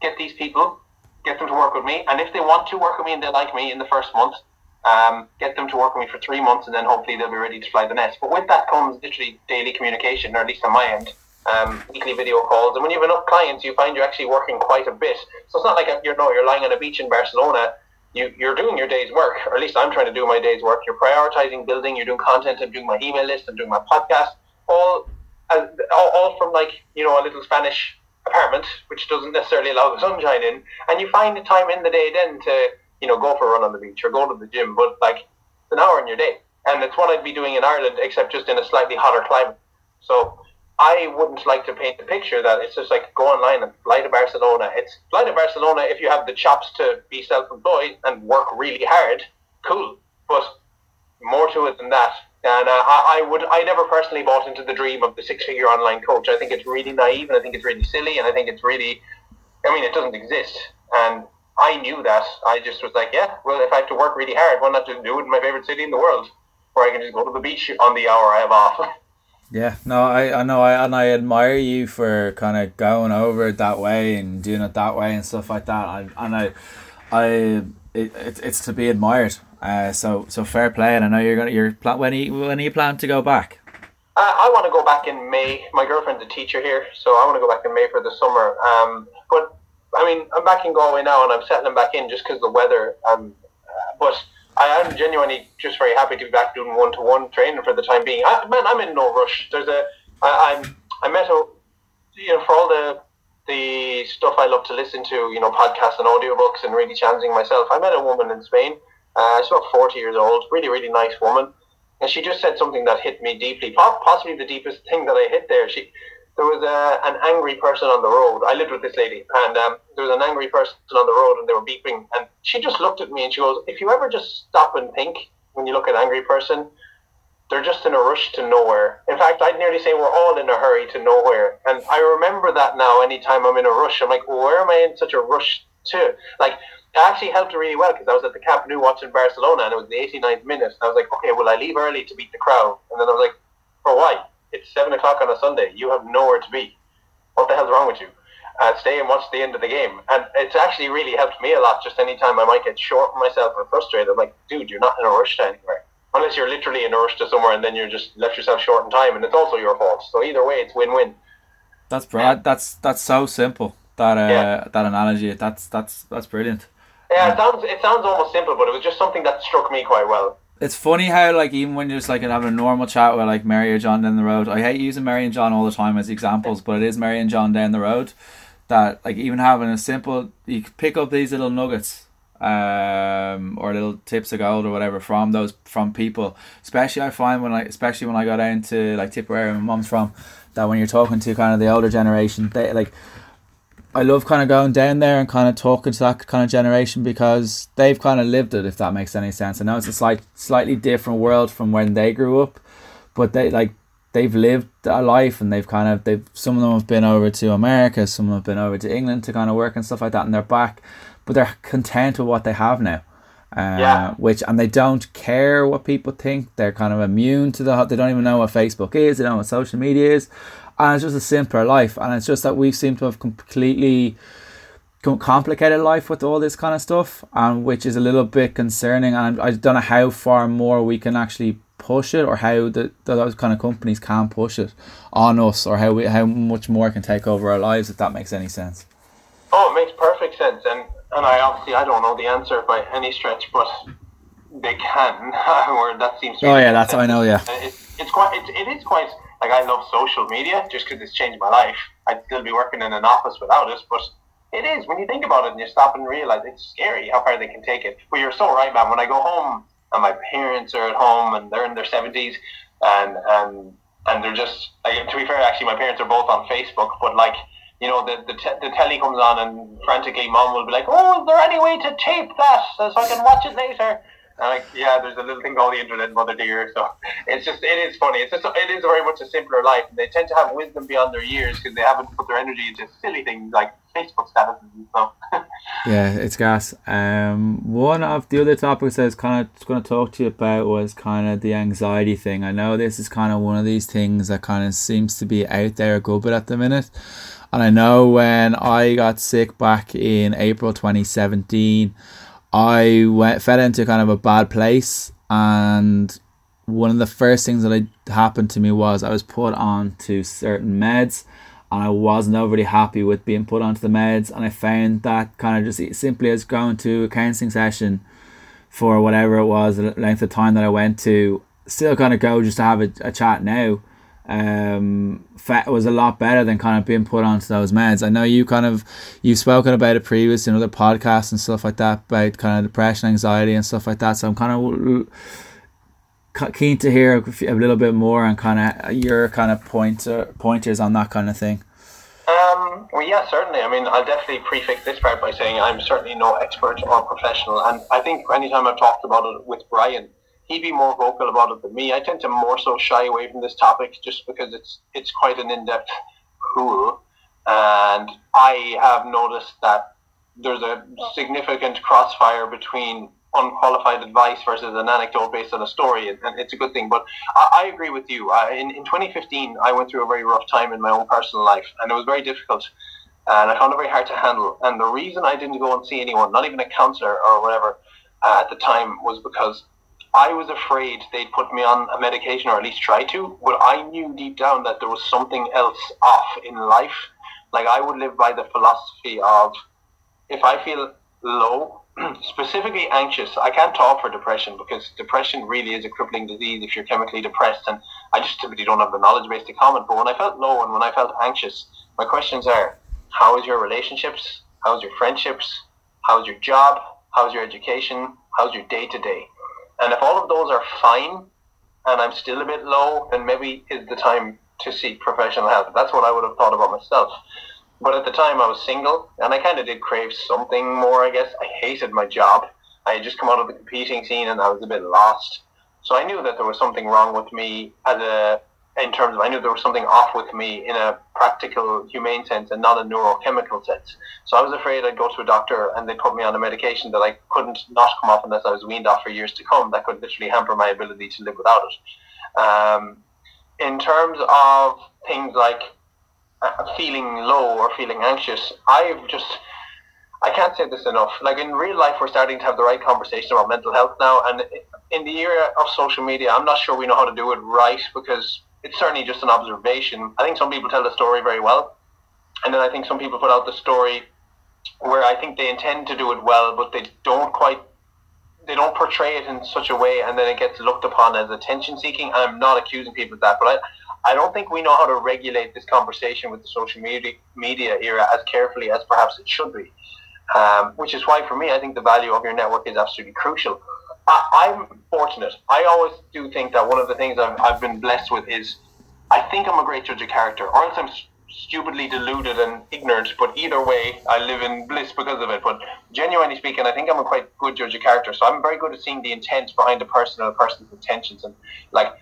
[SPEAKER 2] get these people, get them to work with me, and if they want to work with me and they like me in the first month, um, get them to work with me for three months, and then hopefully they'll be ready to fly the nest. But with that comes literally daily communication, or at least on my end, um, weekly video calls. And when you have enough clients, you find you're actually working quite a bit. So it's not like you're no, you're lying on a beach in Barcelona. You, you're doing your day's work, or at least I'm trying to do my day's work. You're prioritizing building. You're doing content. I'm doing my email list. I'm doing my podcast. All, uh, all, all from like you know a little Spanish apartment, which doesn't necessarily allow the sunshine in. And you find the time in the day then to you know go for a run on the beach or go to the gym. But like it's an hour in your day, and it's what I'd be doing in Ireland, except just in a slightly hotter climate. So I wouldn't like to paint the picture that it's just like go online and fly to Barcelona. It's fly to Barcelona if you have the chops to be self-employed and work really hard. Cool, but more to it than that. And uh, I, I would, I never personally bought into the dream of the six-figure online coach. I think it's really naive, and I think it's really silly, and I think it's really, I mean, it doesn't exist. And I knew that. I just was like, yeah, well, if I have to work really hard, why not just do it in my favorite city in the world, where I can just go to the beach on the hour I have off.
[SPEAKER 1] Yeah, no, I, I know, I and I admire you for kind of going over it that way and doing it that way and stuff like that. I, and I, I, it, it, it's to be admired. Uh, so so fair play, and I know you're gonna you're plan when you when you plan to go back.
[SPEAKER 2] Uh, I want to go back in May. My girlfriend's a teacher here, so I want to go back in May for the summer. Um, but I mean, I'm back in Galway now, and I'm settling back in just because the weather. Um, uh, but I am genuinely just very happy to be back doing one to one training for the time being. I, man, I'm in no rush. There's a I, I'm I met a you know for all the the stuff I love to listen to, you know, podcasts and audiobooks and really challenging myself. I met a woman in Spain. Uh, she's about 40 years old, really, really nice woman. And she just said something that hit me deeply, possibly the deepest thing that I hit there. She, there was a, an angry person on the road. I lived with this lady, and um, there was an angry person on the road, and they were beeping. And she just looked at me and she goes, "If you ever just stop and think when you look at an angry person, they're just in a rush to nowhere. In fact, I'd nearly say we're all in a hurry to nowhere. And I remember that now. Anytime I'm in a rush, I'm like, well, where am I in such a rush to? Like, it actually helped really well because I was at the Camp Nou watching Barcelona, and it was the 89th minute. And I was like, okay, will I leave early to beat the crowd? And then I was like, for why? It's seven o'clock on a Sunday. You have nowhere to be. What the hell's wrong with you? Uh, stay and watch the end of the game. And it's actually really helped me a lot. Just anytime I might get short myself or frustrated, I'm like, dude, you're not in a rush to anywhere. Unless you're literally in a rush to somewhere and then you're just left yourself short in time, and it's also your fault. So either way, it's win-win.
[SPEAKER 1] That's brilliant. That's that's so simple. That uh,
[SPEAKER 2] Yeah.
[SPEAKER 1] that analogy. That's that's that's brilliant.
[SPEAKER 2] Yeah, it sounds it sounds almost simple, but it was just something that struck me quite well.
[SPEAKER 1] It's funny how like even when you're just like having a normal chat with like Mary or John down the road. I hate using Mary and John all the time as examples, but it is Mary and John down the road. that like even having a simple you pick up these little nuggets um, or little tips of gold or whatever from those from people. Especially I find when I especially when I got into like Tipperary, and my mom's from, that when you're talking to kind of the older generation, they like. I love kind of going down there and kind of talking to that kind of generation because they've kind of lived it. If that makes any sense, I know it's a slight, slightly different world from when they grew up, but they like they've lived a life and they've kind of they've some of them have been over to America, some of them have been over to England to kind of work and stuff like that, and they're back but they're content with what they have now. Uh, yeah. Which and they don't care what people think. They're kind of immune to the. They don't even know what Facebook is. They don't know what social media is, and it's just a simpler life. And it's just that we seem to have completely complicated life with all this kind of stuff, and which is a little bit concerning. And I don't know how far more we can actually push it, or how the, those kind of companies can push it on us, or how we how much more can take over our lives. If that makes any sense.
[SPEAKER 2] Oh, it makes perfect sense, and and I obviously I don't know the answer by any stretch, but they can. or that seems.
[SPEAKER 1] To oh yeah, that's I know. Yeah,
[SPEAKER 2] it's, it's quite. It, it is quite. Like I love social media just because it's changed my life. I'd still be working in an office without it, but it is when you think about it and you stop and realize it's scary how far they can take it. But you're so right, man. When I go home and my parents are at home and they're in their seventies and and and they're just like, to be fair, actually, my parents are both on Facebook, but like you know, the the, te- the telly comes on and frantically mom will be like, oh, is there any way to tape that so I can watch it later? Like, yeah, there's a little thing called the internet, mother dear. So it's just, it is funny. It's just, it is very much a simpler life. And they tend to have wisdom beyond their years because they haven't put their energy into silly things like Facebook statuses and stuff.
[SPEAKER 1] yeah, it's gas. Um, one of the other topics I was kind of going to talk to you about was kind of the anxiety thing. I know this is kind of one of these things that kind of seems to be out there a good bit at the minute. And I know when I got sick back in April 2017, I went fell into kind of a bad place. And one of the first things that happened to me was I was put on to certain meds and I wasn't overly happy with being put onto the meds. And I found that kind of just simply as going to a counselling session for whatever it was, the length of time that I went to, still kind of go just to have a, a chat now um, was a lot better than kind of being put onto those meds. I know you kind of you've spoken about it previously in other podcasts and stuff like that about kind of depression, anxiety, and stuff like that. So I'm kind of keen to hear a little bit more and kind of your kind of pointer pointers on that kind of thing.
[SPEAKER 2] Um, well, yeah, certainly. I mean, I'll definitely prefix this part by saying I'm certainly no expert or professional, and I think anytime I've talked about it with Brian he'd be more vocal about it than me. I tend to more so shy away from this topic just because it's it's quite an in-depth pool, and I have noticed that there's a significant crossfire between unqualified advice versus an anecdote based on a story, and, it's a good thing. But I, I agree with you. I, in, in 2015, I went through a very rough time in my own personal life, and it was very difficult, and I found it very hard to handle. And the reason I didn't go and see anyone, not even a counselor or whatever, uh, at the time, was because I was afraid they'd put me on a medication or at least try to, but I knew deep down that there was something else off in life. Like I would live by the philosophy of if I feel low, specifically anxious, I can't talk for depression because depression really is a crippling disease if you're chemically depressed, and I just typically don't have the knowledge base to comment. But when I felt low and when I felt anxious, my questions are: How is your relationships? How's your friendships? How's your job? How's your education? How's your day to day? And if all of those are fine and I'm still a bit low, then maybe is the time to seek professional help. That's what I would have thought about myself. But at the time I was single and I kind of did crave something more, I guess. I hated my job. I had just come out of the competing scene and I was a bit lost. So I knew that there was something wrong with me as a in terms of I knew there was something off with me in a practical, humane sense and not a neurochemical sense. So I was afraid I'd go to a doctor and they put me on a medication that I couldn't not come off unless I was weaned off for years to come. That could literally hamper my ability to live without it. Um, in terms of things like uh, feeling low or feeling anxious, I've just I can't say this enough. Like in real life, we're starting to have the right conversation about mental health now, and in the era of social media, I'm not sure we know how to do it right because it's certainly just an observation. I think some people tell the story very well, and then I think some people put out the story where I think they intend to do it well, but they don't quite they don't portray it in such a way, and then it gets looked upon as attention seeking. I'm not accusing people of that, but I, I don't think we know how to regulate this conversation with the social media media era as carefully as perhaps it should be. Um, which is why, for me, I think the value of your network is absolutely crucial. I, am fortunate. I always do think that one of the things I've, I've been blessed with is I think I'm a great judge of character, or else I'm stupidly deluded and ignorant. But either way, I live in bliss because of it. But genuinely speaking, I think I'm a quite good judge of character. So I'm very good at seeing the intent behind a person and a person's intentions. And like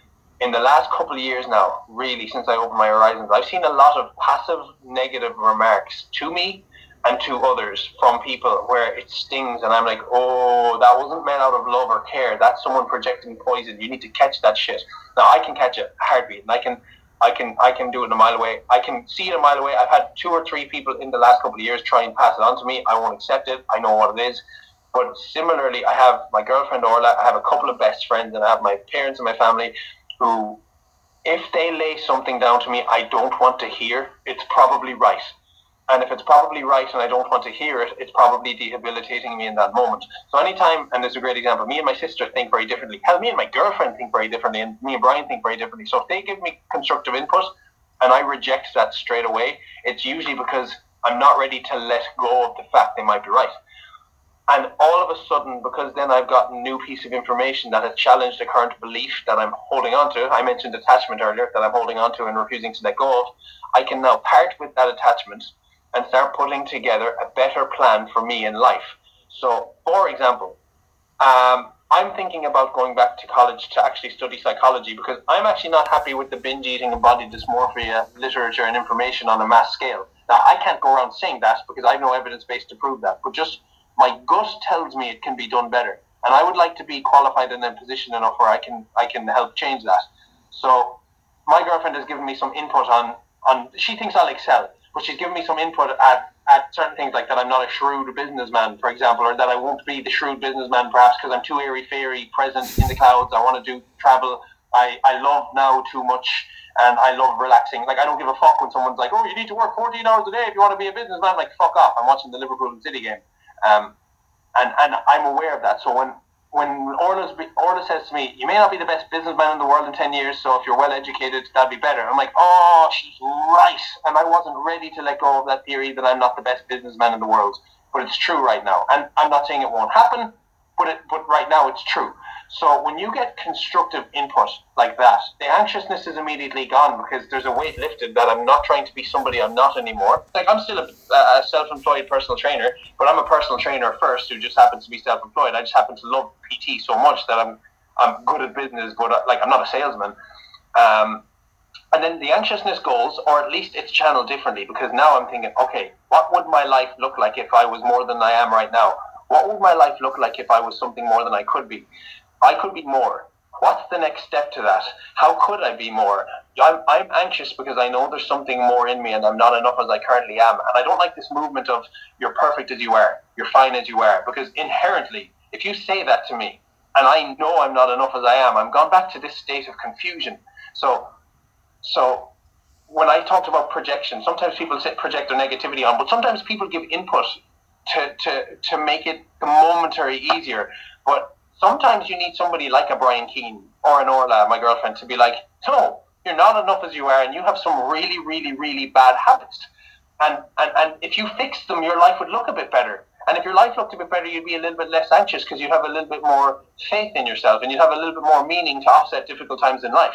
[SPEAKER 2] in the last couple of years now, really since I opened my horizons, I've seen a lot of passive negative remarks to me and to others from people where it stings and I'm like, oh, that wasn't meant out of love or care. That's someone projecting poison. You need to catch that shit. Now I can catch a heartbeat and I can I can I can do it a mile away. I can see it a mile away. I've had two or three people in the last couple of years try and pass it on to me. I won't accept it. I know what it is. But similarly, I have my girlfriend Orla. I have a couple of best friends, and I have my parents and my family who, if they lay something down to me, I don't want to hear. It's probably right. And if it's probably right and I don't want to hear it, it's probably debilitating me in that moment. So anytime, and there's a great example, me and my sister think very differently. Hell, me and my girlfriend think very differently, and me and Brian think very differently. So if they give me constructive input and I reject that straight away, it's usually because I'm not ready to let go of the fact they might be right. And all of a sudden, because then I've got a new piece of information that has challenged the current belief that I'm holding on to, I mentioned attachment earlier, that I'm holding on to and refusing to let go of, I can now part with that attachment and start putting together a better plan for me in life. So, for example, um, I'm thinking about going back to college to actually study psychology because I'm actually not happy with the binge eating and body dysmorphia literature and information on a mass scale. Now, I can't go around saying that because I have no evidence base to prove that, but just my gut tells me it can be done better. And I would like to be qualified and in position enough where I can I can help change that. So my girlfriend has given me some input on on she thinks I'll excel but she's given me some input at, at certain things like that I'm not a shrewd businessman, for example, or that I won't be the shrewd businessman perhaps because I'm too airy fairy, present in the clouds. I want to do travel. I, I love now too much and I love relaxing. Like I don't give a fuck when someone's like, "Oh, you need to work 14 hours a day if you want to be a businessman." Like fuck off. I'm watching the Liverpool and City game, um, and and I'm aware of that. So when when Orla says to me, "You may not be the best businessman in the world in ten years, so if you're well educated, that'd be better." I'm like, "Oh, she's right," and I wasn't ready to let go of that theory that I'm not the best businessman in the world, but it's true right now, and I'm not saying it won't happen, but it, but right now it's true. So when you get constructive input like that, the anxiousness is immediately gone because there's a weight lifted that I'm not trying to be somebody I'm not anymore. Like I'm still a, a self-employed personal trainer, but I'm a personal trainer first who just happens to be self-employed. I just happen to love PT so much that I'm I'm good at business, but uh, like I'm not a salesman. Um, and then the anxiousness goes, or at least it's channeled differently because now I'm thinking, okay, what would my life look like if I was more than I am right now? What would my life look like if I was something more than I could be? I could be more. What's the next step to that? How could I be more? I'm, I'm anxious because I know there's something more in me and I'm not enough as I currently am. And I don't like this movement of you're perfect as you are, you're fine as you are, because inherently, if you say that to me and I know I'm not enough as I am, I'm gone back to this state of confusion. So, so when I talked about projection, sometimes people project their negativity on, but sometimes people give input to, to, to make it momentary easier. But sometimes you need somebody like a Brian Keane or an Orla, my girlfriend, to be like, no, you're not enough as you are, and you have some really, really, really bad habits. And, and, and if you fix them, your life would look a bit better. And if your life looked a bit better, you'd be a little bit less anxious because you'd have a little bit more faith in yourself and you'd have a little bit more meaning to offset difficult times in life.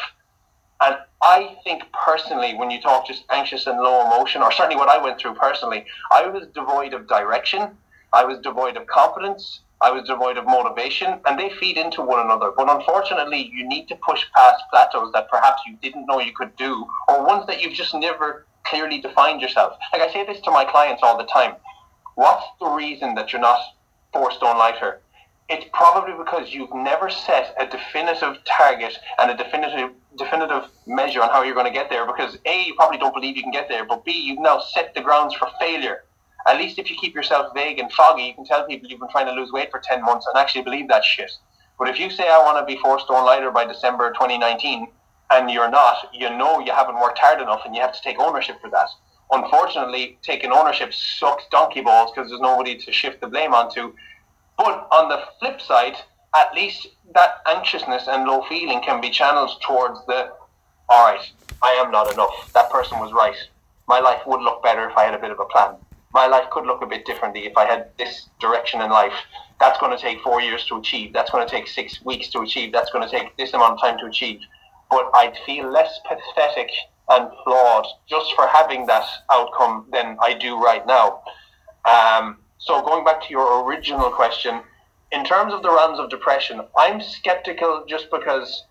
[SPEAKER 2] And I think personally, when you talk just anxious and low emotion, or certainly what I went through personally, I was devoid of direction. I was devoid of confidence. I was devoid of motivation, and they feed into one another. But unfortunately, you need to push past plateaus that perhaps you didn't know you could do, or ones that you've just never clearly defined yourself. Like I say this to my clients all the time. What's the reason that you're not four stone lighter? It's probably because you've never set a definitive target and a definitive definitive measure on how you're going to get there. Because a, you probably don't believe you can get there, but b, you've now set the grounds for failure at least if you keep yourself vague and foggy, you can tell people you've been trying to lose weight for 10 months and actually believe that shit. But if you say, I want to be four stone lighter by December 2019, and you're not, you know you haven't worked hard enough and you have to take ownership for that. Unfortunately, taking ownership sucks donkey balls because there's nobody to shift the blame onto. But on the flip side, at least that anxiousness and low feeling can be channeled towards the, all right, I am not enough. That person was right. My life would look better if I had a bit of a plan. My life could look a bit differently if I had this direction in life. That's going to take four years to achieve. That's going to take six weeks to achieve. That's going to take this amount of time to achieve. But I'd feel less pathetic and flawed just for having that outcome than I do right now. Um, so going back to your original question, in terms of the realms of depression, I'm skeptical just because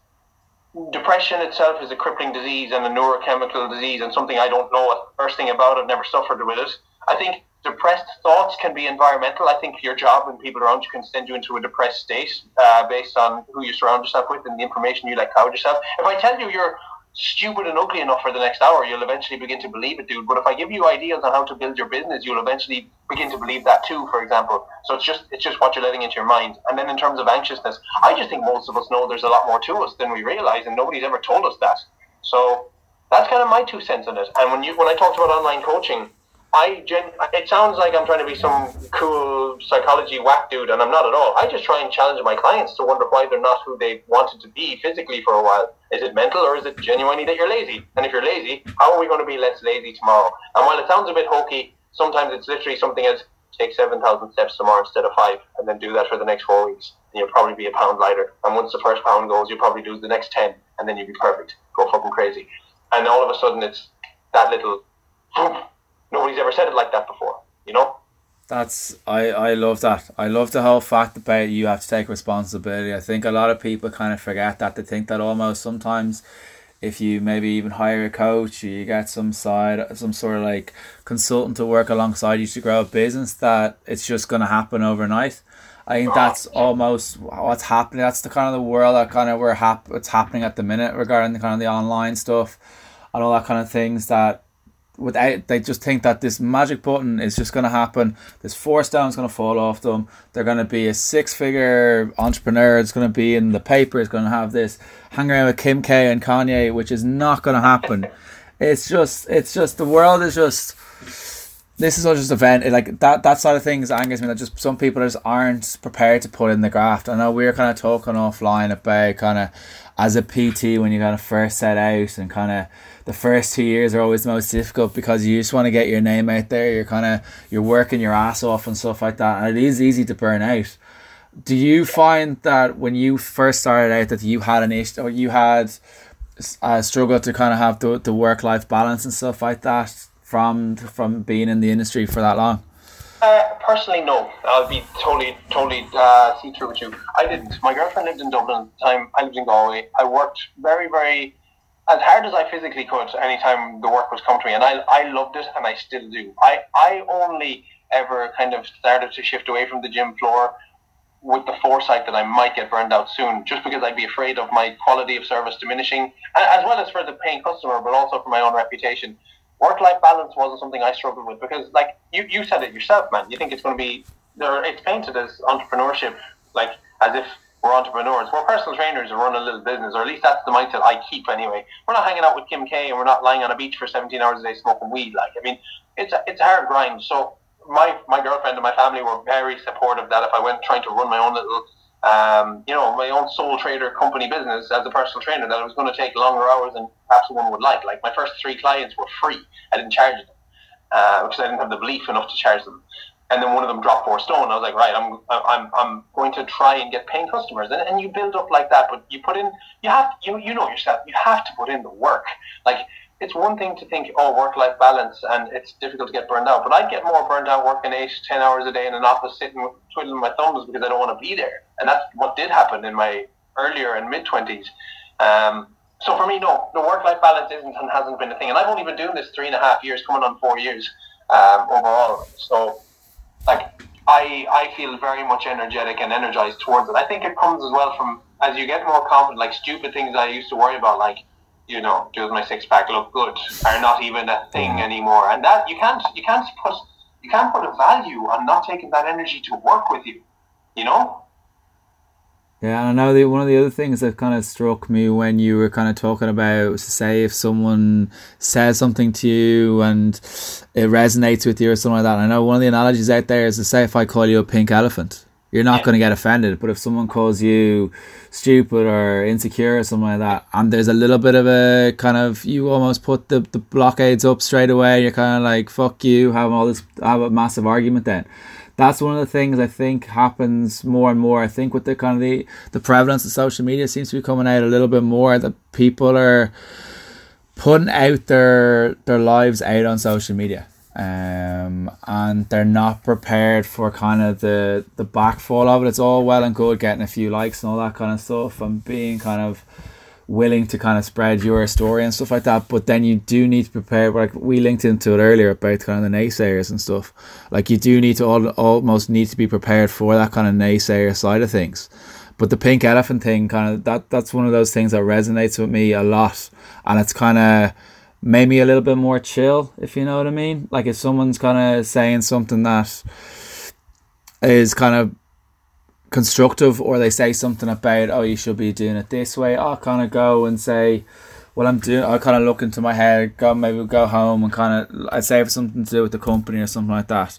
[SPEAKER 2] depression itself is a crippling disease and a neurochemical disease and something I don't know a first thing about. I've never suffered with it. I think depressed thoughts can be environmental. I think your job and people around you can send you into a depressed state uh, based on who you surround yourself with and the information you let cloud yourself. If I tell you you're stupid and ugly enough for the next hour, you'll eventually begin to believe it, dude. But if I give you ideas on how to build your business, you'll eventually begin to believe that too. For example, so it's just it's just what you're letting into your mind. And then in terms of anxiousness, I just think most of us know there's a lot more to us than we realize, and nobody's ever told us that. So that's kind of my two cents on it. And when you when I talked about online coaching I gen- it sounds like I'm trying to be some cool psychology whack dude, and I'm not at all. I just try and challenge my clients to wonder why they're not who they wanted to be physically for a while. Is it mental or is it genuinely that you're lazy? And if you're lazy, how are we going to be less lazy tomorrow? And while it sounds a bit hokey, sometimes it's literally something as take 7,000 steps tomorrow instead of five, and then do that for the next four weeks. And you'll probably be a pound lighter. And once the first pound goes, you'll probably do the next 10, and then you'll be perfect. Go fucking crazy. And all of a sudden, it's that little nobody's ever said it like that before. You know.
[SPEAKER 1] That's I, I love that. I love the whole fact about you have to take responsibility. I think a lot of people kind of forget that. They think that almost sometimes if you maybe even hire a coach or you get some side some sort of like consultant to work alongside you to grow a business that it's just gonna happen overnight. I think that's oh, almost what's happening. That's the kind of the world that kind of we're hap- it's happening at the minute regarding the kind of the online stuff and all that kind of things that without they just think that this magic button is just going to happen. This four stone's going to fall off them. They're going to be a six figure entrepreneur. It's going to be in the paper. It's going to have this hang around with kim k and kanye which is not going to happen. It's just it's just the world is just this is all just event like that that side of things angers me that just some people just aren't prepared to put in the graft i know we are kind of talking offline about kind of as a pt when you kind of first set out and kind of the first two years are always the most difficult because you just want to get your name out there. You're kind of you're working your ass off and stuff like that, and it is easy to burn out. Do you find that when you first started out that you had an issue or you had a struggle to kind of have the, the work life balance and stuff like that from from being in the industry for that long?
[SPEAKER 2] Uh, personally, no. I'll be totally, totally uh, see through with you. I didn't. My girlfriend lived in Dublin at the time. I lived in Galway. I worked very, very as hard as I physically could anytime the work was come to me, and I, I loved it, and I still do. I, I only ever kind of started to shift away from the gym floor with the foresight that I might get burned out soon, just because I'd be afraid of my quality of service diminishing, as well as for the paying customer, but also for my own reputation. Work-life balance wasn't something I struggled with because, like you, you said it yourself, man. You think it's going to be there? It's painted as entrepreneurship, like as if we're entrepreneurs. We're personal trainers who run a little business, or at least that's the mindset I keep anyway. We're not hanging out with Kim K and we're not lying on a beach for 17 hours a day smoking weed. Like, I mean, it's a, it's a hard grind. So my, my girlfriend and my family were very supportive that if I went trying to run my own little, um, you know, my own sole trader company business as a personal trainer, that it was going to take longer hours than perhaps one would like. Like my first three clients were free. I didn't charge them. Uh, because I didn't have the belief enough to charge them and then one of them dropped four stone. I was like, right, I'm I'm I'm going to try and get paying customers, and, and you build up like that. But you put in, you have you you know yourself, you have to put in the work. Like it's one thing to think, oh, work life balance, and it's difficult to get burned out. But I get more burned out working eight, ten hours a day in an office, sitting twiddling my thumbs because I don't want to be there. And that's what did happen in my earlier and mid twenties. Um, so for me, no, the work life balance isn't and hasn't been a thing. And I've only been doing this three and a half years, coming on four years um, overall. So like I I feel very much energetic and energized towards it. I think it comes as well from as you get more confident, like stupid things I used to worry about, like you know, does my six pack look good, are not even a thing anymore. And that you can't you can't put you can't put a value on not taking that energy to work with you. You know,
[SPEAKER 1] yeah, I know the, one of the other things that kind of struck me when you were kind of talking about, say, if someone says something to you and it resonates with you or something like that. I know one of the analogies out there is to say if I call you a pink elephant, you're not going to get offended. But if someone calls you stupid or insecure or something like that, and there's a little bit of a kind of you almost put the, the blockades up straight away. You're kind of like fuck you, have all this have a massive argument then. That's one of the things I think happens more and more. I think with the kind of the, the prevalence of social media seems to be coming out a little bit more that people are putting out their their lives out on social media um, and they're not prepared for kind of the the backfall of it. It's all well and good getting a few likes and all that kind of stuff, and being kind of willing to kind of spread your story and stuff like that. But then you do need to prepare. Like we linked into it earlier about kind of the naysayers and stuff. Like you do need to all, almost need to be prepared for that kind of naysayer side of things. But the pink elephant thing, kind of that that's one of those things that resonates with me a lot, and it's kind of made me a little bit more chill, if you know what I mean. Like if someone's kind of saying something that is kind of constructive, or they say something about, oh, you should be doing it this way, I'll kind of go and say, well, I'm doing. I kind of look into my head, go maybe go home and kind of. I'd say if something to do with the company or something like that.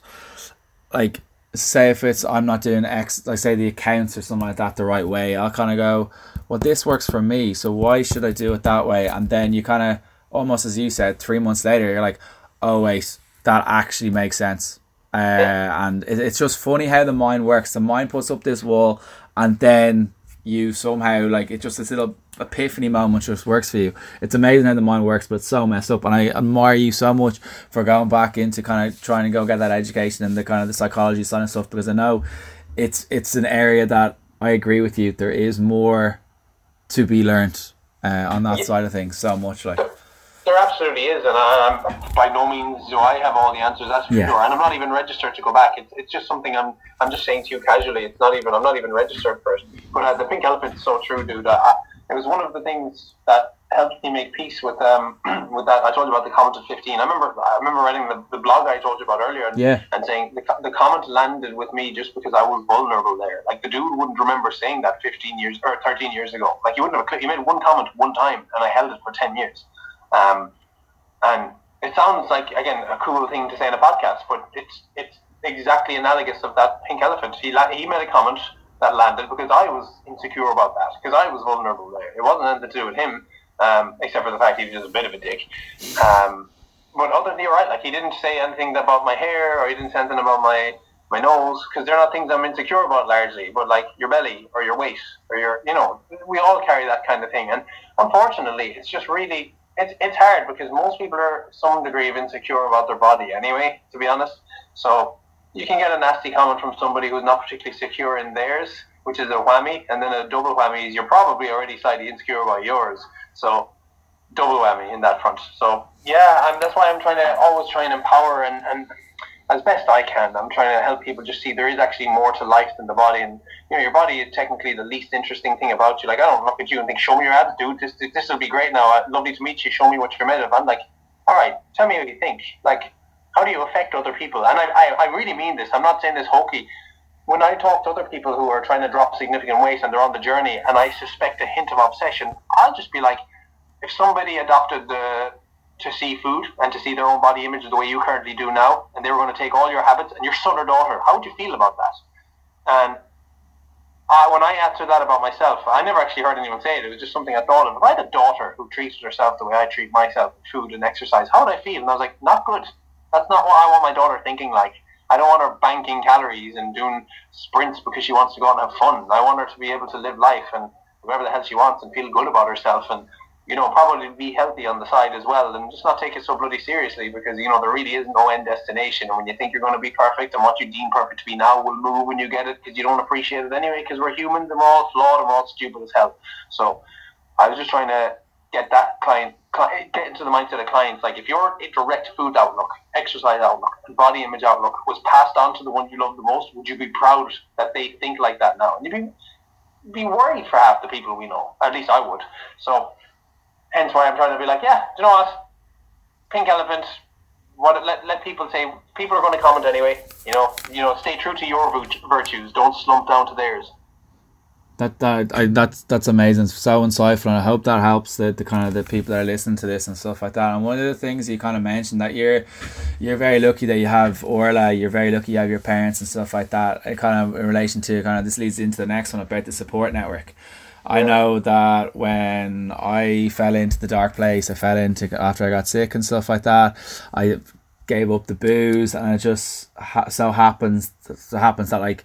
[SPEAKER 1] Like say if it's I'm not doing X, like say the accounts or something like that the right way. I'll kind of go, well, this works for me, so why should I do it that way? And then you kind of almost as you said, three months later, you're like, oh wait, that actually makes sense. Uh, and it, it's just funny how the mind works. The mind puts up this wall, and then you somehow like it just this little epiphany moment just works for you. It's amazing how the mind works, but it's so messed up. And I admire you so much for going back into kind of trying to go get that education and the kind of the psychology side and stuff because I know it's it's an area that I agree with you. There is more to be learned uh, on that side of things. So much like
[SPEAKER 2] there absolutely is, and I, am by no means do I have all the answers. That's for yeah. sure. And I'm not even registered to go back. It's, it's just something I'm I'm just saying to you casually. It's not even I'm not even registered for it. But uh, the pink elephant is so true, dude. I, it was one of the things that helped me make peace with um with that. I told you about the comment of 15. I remember I remember writing the, the blog I told you about earlier. And,
[SPEAKER 1] yeah.
[SPEAKER 2] and saying the, the comment landed with me just because I was vulnerable there. Like the dude wouldn't remember saying that 15 years or 13 years ago. Like he wouldn't have. He made one comment one time, and I held it for 10 years. Um, and it sounds like again a cool thing to say in a podcast, but it's it's exactly analogous of that pink elephant. He la- he made a comment that landed because I was insecure about that because I was vulnerable there. It wasn't anything to do with him, um, except for the fact he was just a bit of a dick. Um, but other than you're right, like he didn't say anything about my hair or he didn't say anything about my my nose because they're not things I'm insecure about largely. But like your belly or your waist or your you know we all carry that kind of thing, and unfortunately, it's just really it's, it's hard because most people are some degree of insecure about their body anyway, to be honest. So you can get a nasty comment from somebody who's not particularly secure in theirs, which is a whammy, and then a double whammy is you're probably already slightly insecure about yours. So double whammy in that front. So yeah, that's why I'm trying to always try and empower and, and as best I can, I'm trying to help people just see there is actually more to life than the body. And you know, your body is technically the least interesting thing about you. Like I don't look at you and think, "Show me your abs, dude. This this will be great now. Uh, lovely to meet you. Show me what you're made of." I'm like, "All right, tell me what you think. Like, how do you affect other people?" And I I, I really mean this. I'm not saying this hokey. When I talk to other people who are trying to drop significant weight and they're on the journey, and I suspect a hint of obsession, I'll just be like, if somebody adopted the to see food and to see their own body image the way you currently do now, and they were going to take all your habits and your son or daughter, how would you feel about that? And uh, when I answered that about myself, I never actually heard anyone say it. It was just something I thought of. If I had a daughter who treated herself the way I treat myself, food and exercise, how would I feel? And I was like, not good. That's not what I want my daughter thinking like. I don't want her banking calories and doing sprints because she wants to go out and have fun. I want her to be able to live life and whatever the hell she wants and feel good about herself and you know, probably be healthy on the side as well and just not take it so bloody seriously because, you know, there really is no end destination. And when you think you're going to be perfect and what you deem perfect to be now will move when you get it because you don't appreciate it anyway because we're humans and we're all flawed and we're all stupid as hell. So I was just trying to get that client, get into the mindset of clients. Like if your direct food outlook, exercise outlook, and body image outlook was passed on to the one you love the most, would you be proud that they think like that now? And you'd be, be worried for half the people we know. At least I would. So hence why I'm trying to be like, yeah, do you know what? Pink elephant. What let, let people say people are going to comment anyway. You know, you know, stay true to your virtues. Don't slump down to theirs.
[SPEAKER 1] that that I, that's that's amazing. so insightful, and I hope that helps the, the kind of the people that are listening to this and stuff like that. And one of the things you kind of mentioned that you're you're very lucky that you have Orla. You're very lucky you have your parents and stuff like that. It kind of in relation to kind of this leads into the next one about the support network. I know that when I fell into the dark place, I fell into after I got sick and stuff like that. I gave up the booze, and it just ha- so happens so happens that like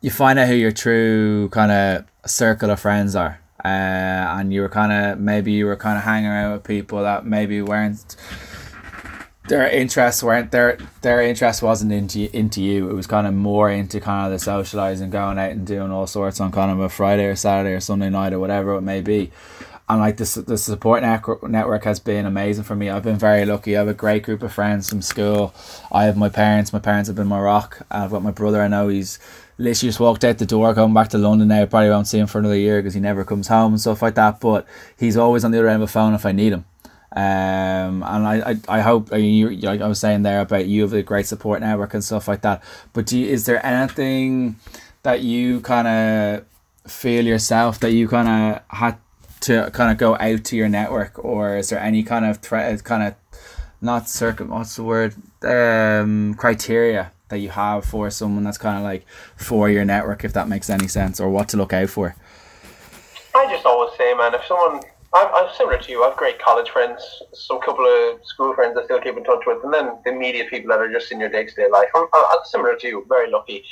[SPEAKER 1] you find out who your true kind of circle of friends are. Uh, and you were kind of maybe you were kind of hanging out with people that maybe weren't their interests weren't their their interest wasn't into into you. It was kind of more into kind of the socializing, going out and doing all sorts on kind of a Friday or Saturday or Sunday night or whatever it may be. And like this, the support network has been amazing for me. I've been very lucky. I have a great group of friends from school. I have my parents. My parents have been my rock. I've got my brother. I know he's literally just walked out the door, going back to London now. Probably won't see him for another year because he never comes home and stuff like that. But he's always on the other end of the phone if I need him. Um, and I, I, I hope you, like I was saying there about you have a great support network and stuff like that. But do you, is there anything that you kind of feel yourself that you kind of had to kind of go out to your network, or is there any kind of threat, kind of not circum, what's the word, um, criteria that you have for someone that's kind of like for your network, if that makes any sense, or what to look out for?
[SPEAKER 2] I just always say, man, if someone, I'm, I'm similar to you. I have great college friends, some couple of school friends I still keep in touch with, and then the immediate people that are just in your day to day life. I'm, I'm similar to you, very lucky.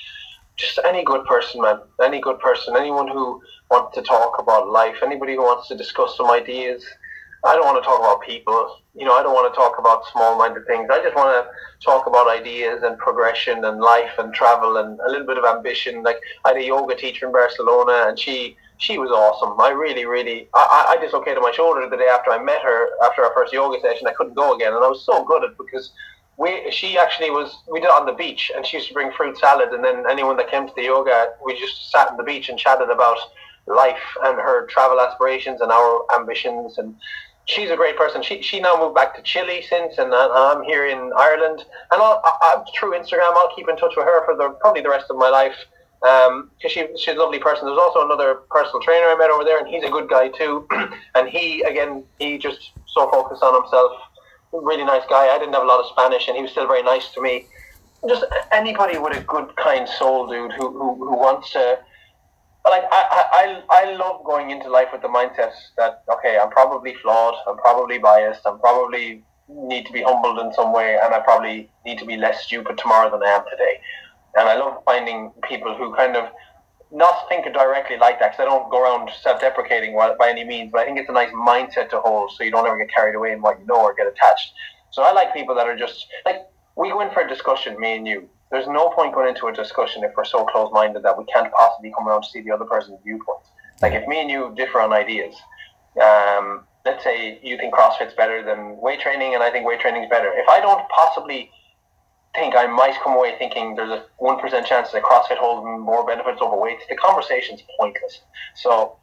[SPEAKER 2] Just any good person, man. Any good person. Anyone who wants to talk about life. Anybody who wants to discuss some ideas I don't want to talk about people. You know, I don't want to talk about small-minded things. I just want to talk about ideas and progression and life and travel and a little bit of ambition. Like I had a yoga teacher in Barcelona, and she she was awesome. I really, really, I, I dislocated my shoulder the day after I met her after our first yoga session. I couldn't go again, and I was so good at it because we she actually was we did it on the beach, and she used to bring fruit salad, and then anyone that came to the yoga, we just sat on the beach and chatted about life and her travel aspirations and our ambitions and she's a great person. She she now moved back to Chile since, and uh, I'm here in Ireland. And I'll, I, through Instagram, I'll keep in touch with her for the probably the rest of my life. Um, she, she's a lovely person. There's also another personal trainer I met over there, and he's a good guy too. and he, again, he just so focused on himself. Really nice guy. I didn't have a lot of Spanish, and he was still very nice to me. Just anybody with a good, kind soul, dude, who, who, who wants to like I, I, I love going into life with the mindset that okay, I'm probably flawed, I'm probably biased, I'm probably need to be humbled in some way, and I probably need to be less stupid tomorrow than I am today. And I love finding people who kind of not think directly like that because I don't go around self-deprecating by any means, but I think it's a nice mindset to hold so you don't ever get carried away in what you know or get attached. So I like people that are just like we go in for a discussion, me and you, there's no point going into a discussion if we're so close minded that we can't possibly come around to see the other person's viewpoint. Like if me and you differ on ideas, um, let's say you think CrossFit's better than weight training and I think weight training is better. If I don't possibly think I might come away thinking there's a one percent chance that CrossFit holds more benefits over weights, the conversation's pointless. So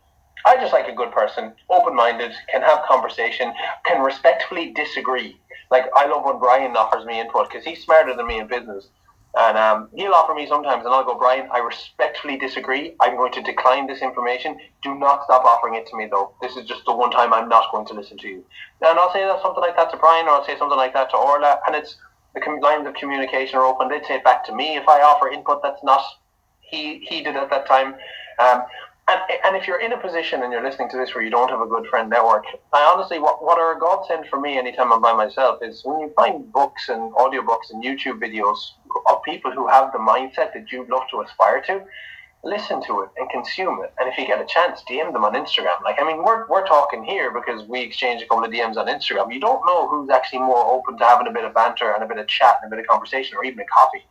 [SPEAKER 2] I just like a good person, open minded, can have conversation, can respectfully disagree. Like I love when Brian offers me input because he's smarter than me in business and um, he'll offer me sometimes, and I'll go, Brian, I respectfully disagree. I'm going to decline this information. Do not stop offering it to me, though. This is just the one time I'm not going to listen to you. And I'll say that something like that to Brian, or I'll say something like that to Orla, and it's the lines of communication are open. They'd say it back to me if I offer input that's not he he did at that time. Um, and, and if you're in a position and you're listening to this where you don't have a good friend network, I honestly, what, what are a godsend for me anytime I'm by myself is when you find books and audiobooks and YouTube videos of people who have the mindset that you'd love to aspire to, listen to it and consume it. And if you get a chance, DM them on Instagram. Like, I mean, we're, we're talking here because we exchange a couple of DMs on Instagram. You don't know who's actually more open to having a bit of banter and a bit of chat and a bit of conversation or even a coffee.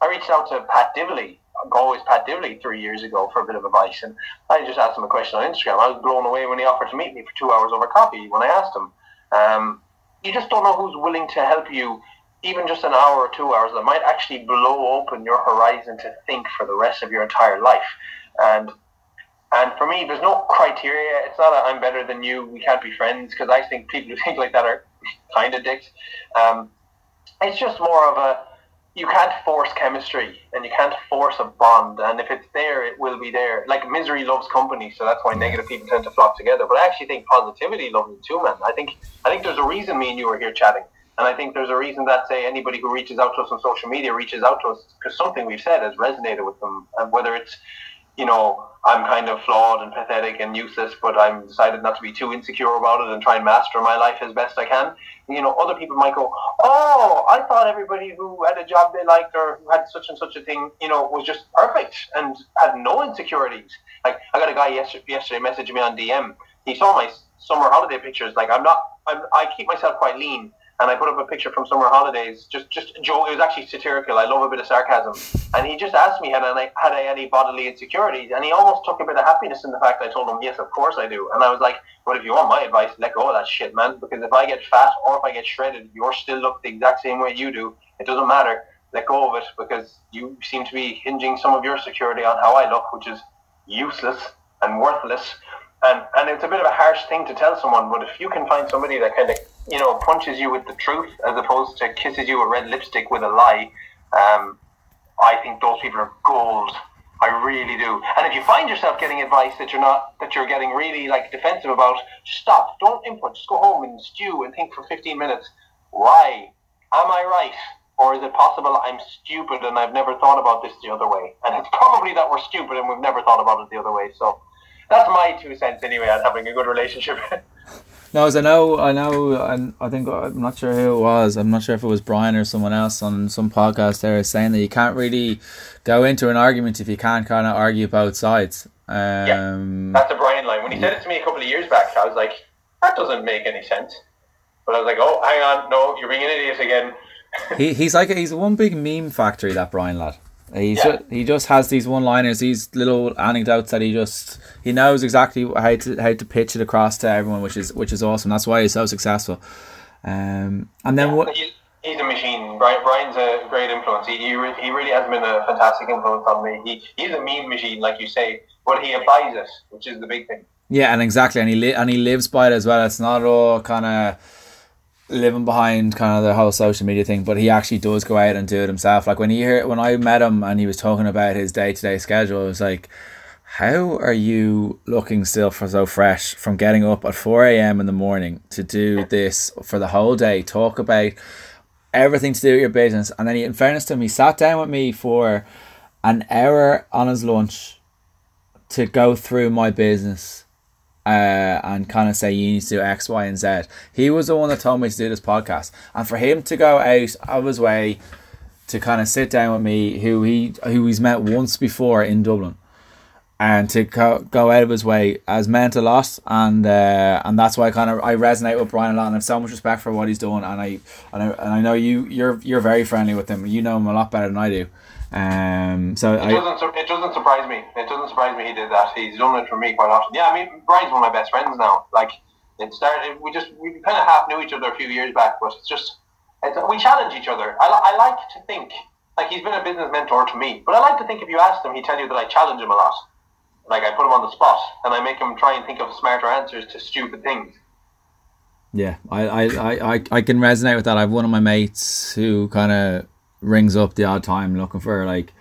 [SPEAKER 2] I reached out to Pat Divilly always Pat Divilly three years ago for a bit of advice, and I just asked him a question on Instagram. I was blown away when he offered to meet me for two hours over coffee. When I asked him, um, you just don't know who's willing to help you, even just an hour or two hours. That might actually blow open your horizon to think for the rest of your entire life. And and for me, there's no criteria. It's not that I'm better than you. We can't be friends because I think people who think like that are kind of dicks. Um, it's just more of a you can't force chemistry and you can't force a bond. And if it's there, it will be there. Like misery loves company, so that's why negative people tend to flock together. But I actually think positivity loves it too, man. I think I think there's a reason me and you are here chatting. And I think there's a reason that say anybody who reaches out to us on social media reaches out to us because something we've said has resonated with them. And whether it's, you know, I'm kind of flawed and pathetic and useless, but I'm decided not to be too insecure about it and try and master my life as best I can. You know, other people might go, "Oh, I thought everybody who had a job they liked or who had such and such a thing, you know, was just perfect and had no insecurities." Like I got a guy yesterday, yesterday messaging me on DM. He saw my summer holiday pictures. Like I'm not, I'm, I keep myself quite lean and I put up a picture from summer holidays. Just, just Joe. It was actually satirical. I love a bit of sarcasm. And he just asked me had I had I any bodily insecurities, and he almost took a bit of happiness in the fact I told him yes, of course I do. And I was like, well, if you want my advice, let go of that shit, man. Because if I get fat or if I get shredded, you're still look the exact same way you do. It doesn't matter. Let go of it because you seem to be hinging some of your security on how I look, which is useless and worthless. And and it's a bit of a harsh thing to tell someone, but if you can find somebody that kind of you know, punches you with the truth as opposed to kisses you with red lipstick with a lie, um, I think those people are gold. I really do. And if you find yourself getting advice that you're not, that you're getting really like defensive about, stop. Don't input. Just go home and stew and think for 15 minutes. Why? Am I right? Or is it possible I'm stupid and I've never thought about this the other way? And it's probably that we're stupid and we've never thought about it the other way. So that's my two cents anyway on having a good relationship.
[SPEAKER 1] No, as I know, I know, I, I think I'm not sure who it was. I'm not sure if it was Brian or someone else on some podcast there saying that you can't really go into an argument if you can't kind of argue both sides. Um,
[SPEAKER 2] yeah, that's a Brian line. When he said it to me a couple of years back, I was like, that doesn't make any sense. But I was like, oh, hang on, no, you're being an idiot again.
[SPEAKER 1] he, he's like he's one big meme factory that Brian lad. He's yeah. just, he just has these one liners, these little anecdotes that he just he knows exactly how to how to pitch it across to everyone, which is which is awesome. That's why he's so successful. Um, and then yeah, what?
[SPEAKER 2] He's, he's, a machine. Brian, Brian's a great influence. He, he, re, he really has been a fantastic influence on me. He, he's a mean machine, like you say, but he applies it, which is the big thing.
[SPEAKER 1] Yeah, and exactly, and he li- and he lives by it as well. It's not all kind of living behind kind of the whole social media thing, but he actually does go out and do it himself. Like when he hear when I met him and he was talking about his day to day schedule, it was like, how are you looking still for so fresh from getting up at four a.m. in the morning to do this for the whole day? Talk about everything to do with your business, and then he, in fairness to him, he sat down with me for an hour on his lunch to go through my business uh, and kind of say you need to do X, Y, and Z. He was the one that told me to do this podcast, and for him to go out of his way to kind of sit down with me, who he who he's met once before in Dublin, and to go, go out of his way has meant a lot, and uh, and that's why I kind of I resonate with Brian a lot, and I have so much respect for what he's doing, and I and I, and I know you you're you're very friendly with him. You know him a lot better than I do. Um, so
[SPEAKER 2] it
[SPEAKER 1] I,
[SPEAKER 2] doesn't it doesn't surprise me. It doesn't surprise me he did that. He's done it for me quite often. Yeah, I mean Brian's one of my best friends now. Like it started, we just we kind of half knew each other a few years back, but it's just it's, we challenge each other. I, I like to think like he's been a business mentor to me, but I like to think if you ask him, he'd tell you that I challenge him a lot. Like I put him on the spot and I make him try and think of smarter answers to stupid things.
[SPEAKER 1] Yeah, I, I, I, I can resonate with that. I have one of my mates who kind of rings up the odd time looking for like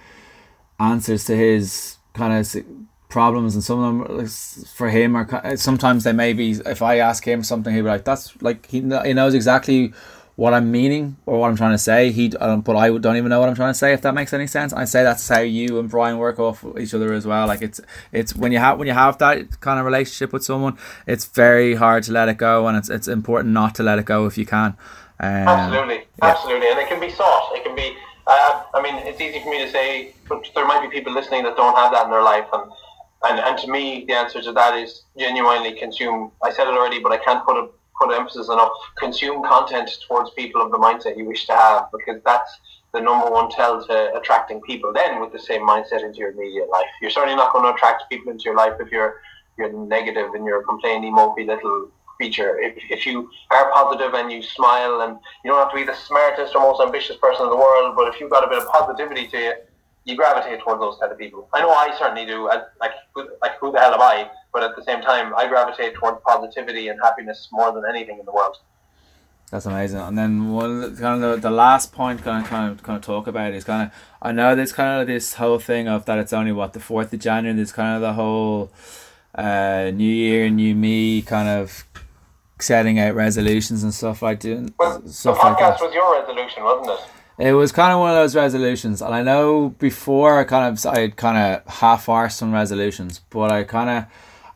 [SPEAKER 1] answers to his kind of problems and some of them for him are sometimes they may be if I ask him something he'll be like that's like he, he knows exactly what I'm meaning or what I'm trying to say. He but I don't even know what I'm trying to say if that makes any sense. I say that's how you and Brian work off each other as well. Like it's it's when you have when you have that kind of relationship with someone it's very hard to let it go and it's it's important not to let it go if you can
[SPEAKER 2] um, absolutely, yeah. absolutely, and it can be sought. It can be. Uh, I mean, it's easy for me to say, but there might be people listening that don't have that in their life, and and and to me, the answer to that is genuinely consume. I said it already, but I can't put a put emphasis enough. Consume content towards people of the mindset you wish to have, because that's the number one tell to attracting people. Then with the same mindset into your immediate life, you're certainly not going to attract people into your life if you're you're negative and you're complaining, mopey little feature. If, if you are positive and you smile, and you don't have to be the smartest or most ambitious person in the world, but if you've got a bit of positivity to you, you gravitate towards those kind of people. I know I certainly do. I, like, like who the hell am I? But at the same time, I gravitate towards positivity and happiness more than anything in the world.
[SPEAKER 1] That's amazing. And then one kind of the, the last point kind of kind of kind of talk about is kind of I know there's kind of this whole thing of that it's only what the fourth of January. There's kind of the whole uh, New Year, New Me kind of setting out resolutions and stuff like doing
[SPEAKER 2] Well,
[SPEAKER 1] stuff
[SPEAKER 2] the
[SPEAKER 1] like
[SPEAKER 2] podcast
[SPEAKER 1] that.
[SPEAKER 2] was your resolution, wasn't it?
[SPEAKER 1] It was kind of one of those resolutions, and I know before I kind of I kind of half-arsed some resolutions, but I kind of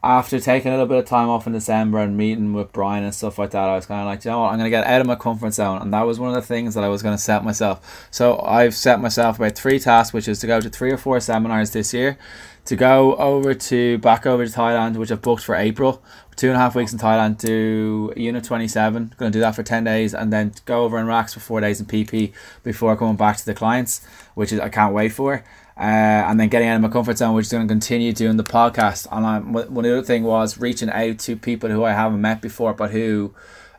[SPEAKER 1] after taking a little bit of time off in December and meeting with Brian and stuff like that, I was kind of like, you know what, I'm gonna get out of my comfort zone, and that was one of the things that I was gonna set myself. So I've set myself about three tasks, which is to go to three or four seminars this year, to go over to back over to Thailand, which I've booked for April, two and a half weeks in Thailand, do Unit 27, going to do that for 10 days, and then go over in racks for four days in Phi Phi before coming back to the clients, which is I can't wait for. Uh, and then getting out of my comfort zone, which is going to continue doing the podcast. And I'm, one the other thing was reaching out to people who I haven't met before, but who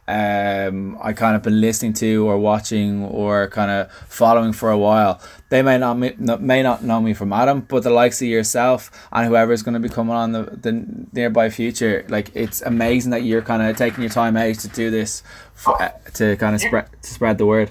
[SPEAKER 1] um, I kind of been listening to or watching or kind of following for a while. They may not me- not- may not know me from Adam, but the likes of yourself and whoever is going to be coming on the, the nearby future, like it's amazing that you're kind of taking your time out to do this for, uh, to kind of spread to spread the word.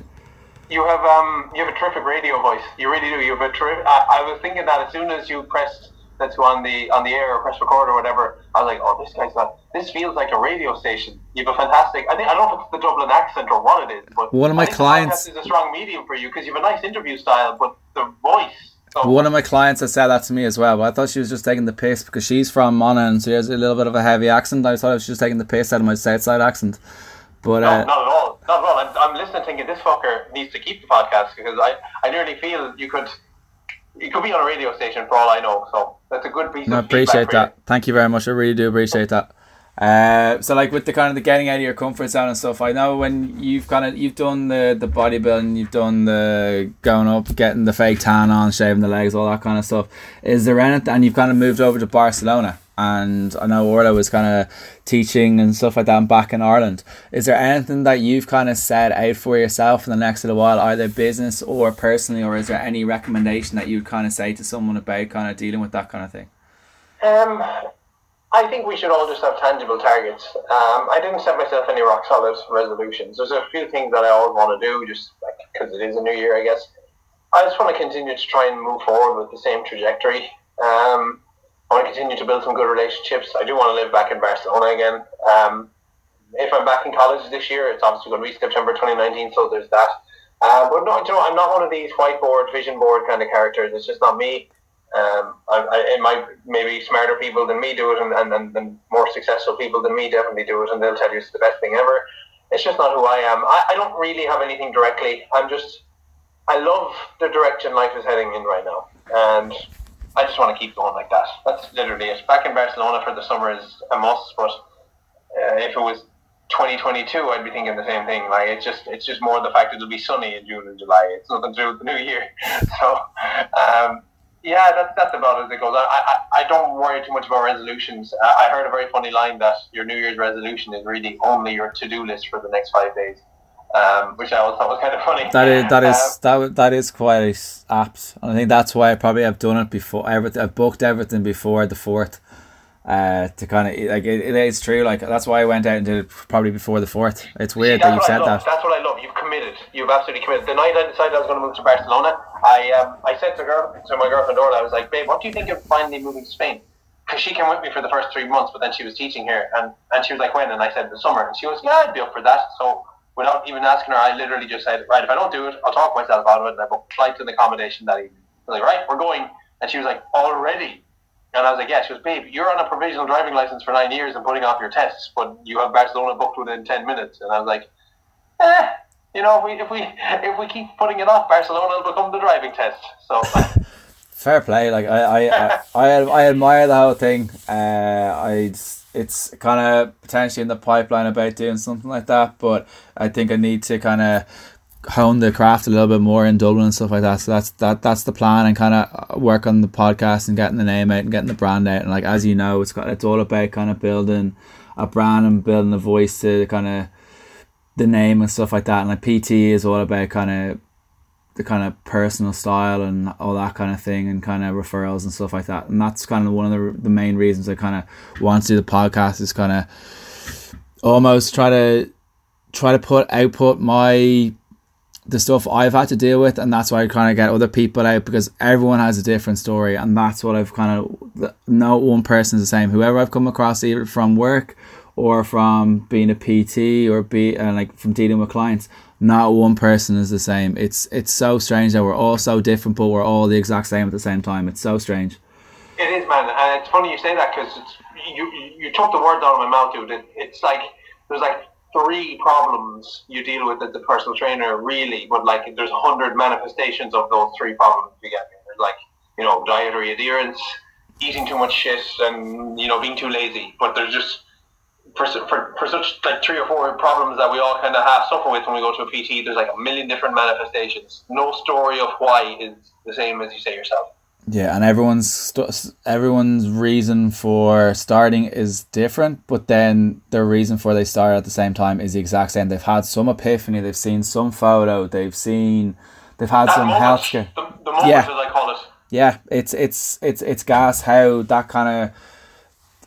[SPEAKER 2] You have um you have a terrific radio voice. You really do. You have a terrific. I, I was thinking that as soon as you pressed go on the on the air or press record or whatever, I was like, oh, this guy's got this feels like a radio station. You have a fantastic. I think I don't know if it's the Dublin accent or what it is, but
[SPEAKER 1] One of my
[SPEAKER 2] I
[SPEAKER 1] clients-
[SPEAKER 2] is a strong medium for you because you have a nice interview style, but the voice. So,
[SPEAKER 1] One of my clients has said that to me as well, but I thought she was just taking the piss because she's from Mona and she has a little bit of a heavy accent. I thought she was just taking the piss out of my Southside accent. But
[SPEAKER 2] no,
[SPEAKER 1] uh,
[SPEAKER 2] not at all. Not at all. I'm, I'm listening, thinking this fucker needs to keep the podcast because I, I nearly feel you could, you could be on a radio station for all I know. So that's a good piece
[SPEAKER 1] No,
[SPEAKER 2] of
[SPEAKER 1] appreciate that. Thank you very much. I really do appreciate that. Uh, so like with the kind of the getting out of your comfort zone and stuff, I know when you've kind of you've done the the bodybuilding, you've done the going up, getting the fake tan on, shaving the legs, all that kind of stuff. Is there anything? And you've kind of moved over to Barcelona, and I know Orla was kind of teaching and stuff like that back in Ireland. Is there anything that you've kind of set out for yourself in the next little while, either business or personally, or is there any recommendation that you'd kind of say to someone about kind of dealing with that kind of thing?
[SPEAKER 2] Um, I think we should all just have tangible targets. Um, I didn't set myself any rock solid resolutions. There's a few things that I always want to do, just because it is a new year, I guess. I just want to continue to try and move forward with the same trajectory. Um, I continue to build some good relationships. I do want to live back in Barcelona again. Um, if I'm back in college this year, it's obviously going to be September 2019, so there's that. Uh, but no, you know, I'm not one of these whiteboard, vision board kind of characters. It's just not me. Um, I, I, it might maybe smarter people than me do it, and, and, and, and more successful people than me definitely do it, and they'll tell you it's the best thing ever. It's just not who I am. I, I don't really have anything directly. I'm just, I love the direction life is heading in right now, and I just want to keep going like that. That's literally it. Back in Barcelona for the summer is a must, but uh, if it was 2022, I'd be thinking the same thing. Like it's just, it's just more the fact it'll be sunny in June and July. It's nothing to do with the new year. So, um, yeah, that's that's about as it goes. I, I, I don't worry too much about resolutions. I, I heard a very funny line that your New Year's resolution is really only your to do list for the next five days, um, which I always thought was kind of funny.
[SPEAKER 1] That is that
[SPEAKER 2] Um,
[SPEAKER 1] that that is quite apt. And I think that's why I probably have done it before. Everything I've booked everything before the fourth. Uh, to kind of like it, it is true. Like that's why I went out and did it probably before the fourth. It's weird that you said that.
[SPEAKER 2] That's what I love. You've committed. You've absolutely committed. The night I decided I was going to move to Barcelona, I um, I said to girl to my girlfriend Orla, I was like, babe, what do you think of finally moving to Spain? Because she came with me for the first three months, but then she was teaching here, and, and she was like, when? And I said the summer, and she was, yeah, I'd be up for that. So without even asking her, I literally just said, right, if I don't do it, I'll talk myself out of it, and I booked flights and accommodation that evening. I was like, right, we're going, and she was like, already. And I was like, yeah. She was, babe, you're on a provisional driving license for nine years and putting off your tests, but you have Barcelona booked within ten minutes. And I was like, eh, you know, if we if we if we keep putting it off, Barcelona will become the driving test. So
[SPEAKER 1] Fair play. Like I I I, I, I admire the whole thing. Uh, I it's kind of potentially in the pipeline about doing something like that, but I think I need to kind of hone the craft a little bit more in Dublin and stuff like that. So that's that that's the plan and kind of work on the podcast and getting the name out and getting the brand out. And like as you know, it's got it's all about kind of building a brand and building a voice to kind of the name and stuff like that. And like PT is all about kind of the kind of personal style and all that kind of thing and kind of referrals and stuff like that. And that's kind of one of the the main reasons I kind of want to do the podcast is kind of almost try to try to put output my the stuff I've had to deal with, and that's why I kind of get other people out because everyone has a different story, and that's what I've kind of no one person is the same. Whoever I've come across, either from work or from being a PT or be uh, like from dealing with clients, not one person is the same. It's it's so strange that we're all so different, but we're all the exact same at the same time. It's so strange.
[SPEAKER 2] It is, man, and it's funny you say that because you you took the words out of my mouth, dude. It, it's like there's like three problems you deal with as a personal trainer, really, but like there's a hundred manifestations of those three problems you get. Like you know dietary adherence, eating too much shit, and you know being too lazy. But there's just for, for, for such like three or four problems that we all kind of have suffer with when we go to a PT, there's like a million different manifestations. No story of why is the same as you say yourself.
[SPEAKER 1] Yeah, and everyone's st- everyone's reason for starting is different, but then their reason for they start at the same time is the exact same. They've had some epiphany, they've seen some photo, they've seen, they've had
[SPEAKER 2] that
[SPEAKER 1] some
[SPEAKER 2] moment,
[SPEAKER 1] health care.
[SPEAKER 2] The, the moment,
[SPEAKER 1] Yeah.
[SPEAKER 2] as I call it.
[SPEAKER 1] Yeah, it's it's it's it's gas how that kind of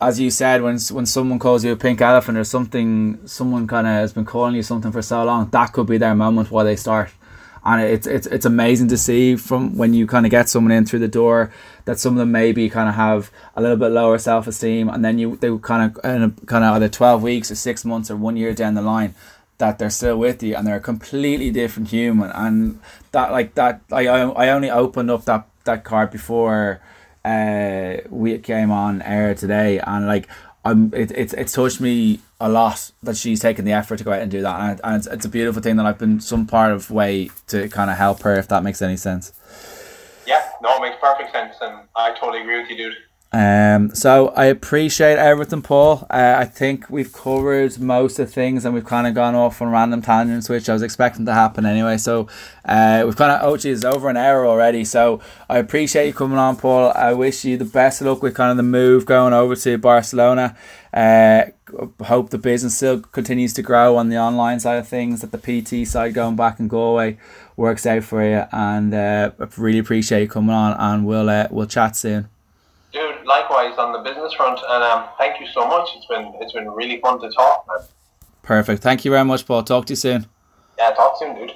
[SPEAKER 1] as you said when when someone calls you a pink elephant or something someone kind of has been calling you something for so long that could be their moment why they start. And it's it's it's amazing to see from when you kind of get someone in through the door that some of them maybe kind of have a little bit lower self esteem and then you they kind of kind of either 12 weeks or 6 months or 1 year down the line that they're still with you and they're a completely different human. And that like that I I I only opened up that that card before uh we came on air today and like I'm it, it's it's touched me a lot that she's taken the effort to go out and do that and, and it's, it's a beautiful thing that I've been some part of way to kind of help her if that makes any sense
[SPEAKER 2] Yeah, no, it makes perfect sense, and I totally agree with you, dude.
[SPEAKER 1] Um so I appreciate everything Paul. Uh, I think we've covered most of things and we've kind of gone off on random tangents which I was expecting to happen anyway. So uh, we've kind of oh geez over an hour already. So I appreciate you coming on Paul. I wish you the best of luck with kind of the move going over to Barcelona. Uh, hope the business still continues to grow on the online side of things that the PT side going back in Galway works out for you. And uh, really appreciate you coming on and we'll uh, we'll chat soon
[SPEAKER 2] Dude, likewise on the business front, and um, thank you so much. It's been it's been really fun to talk, man.
[SPEAKER 1] perfect thank you very much Paul talk to you soon
[SPEAKER 2] Yeah, talk soon, dude.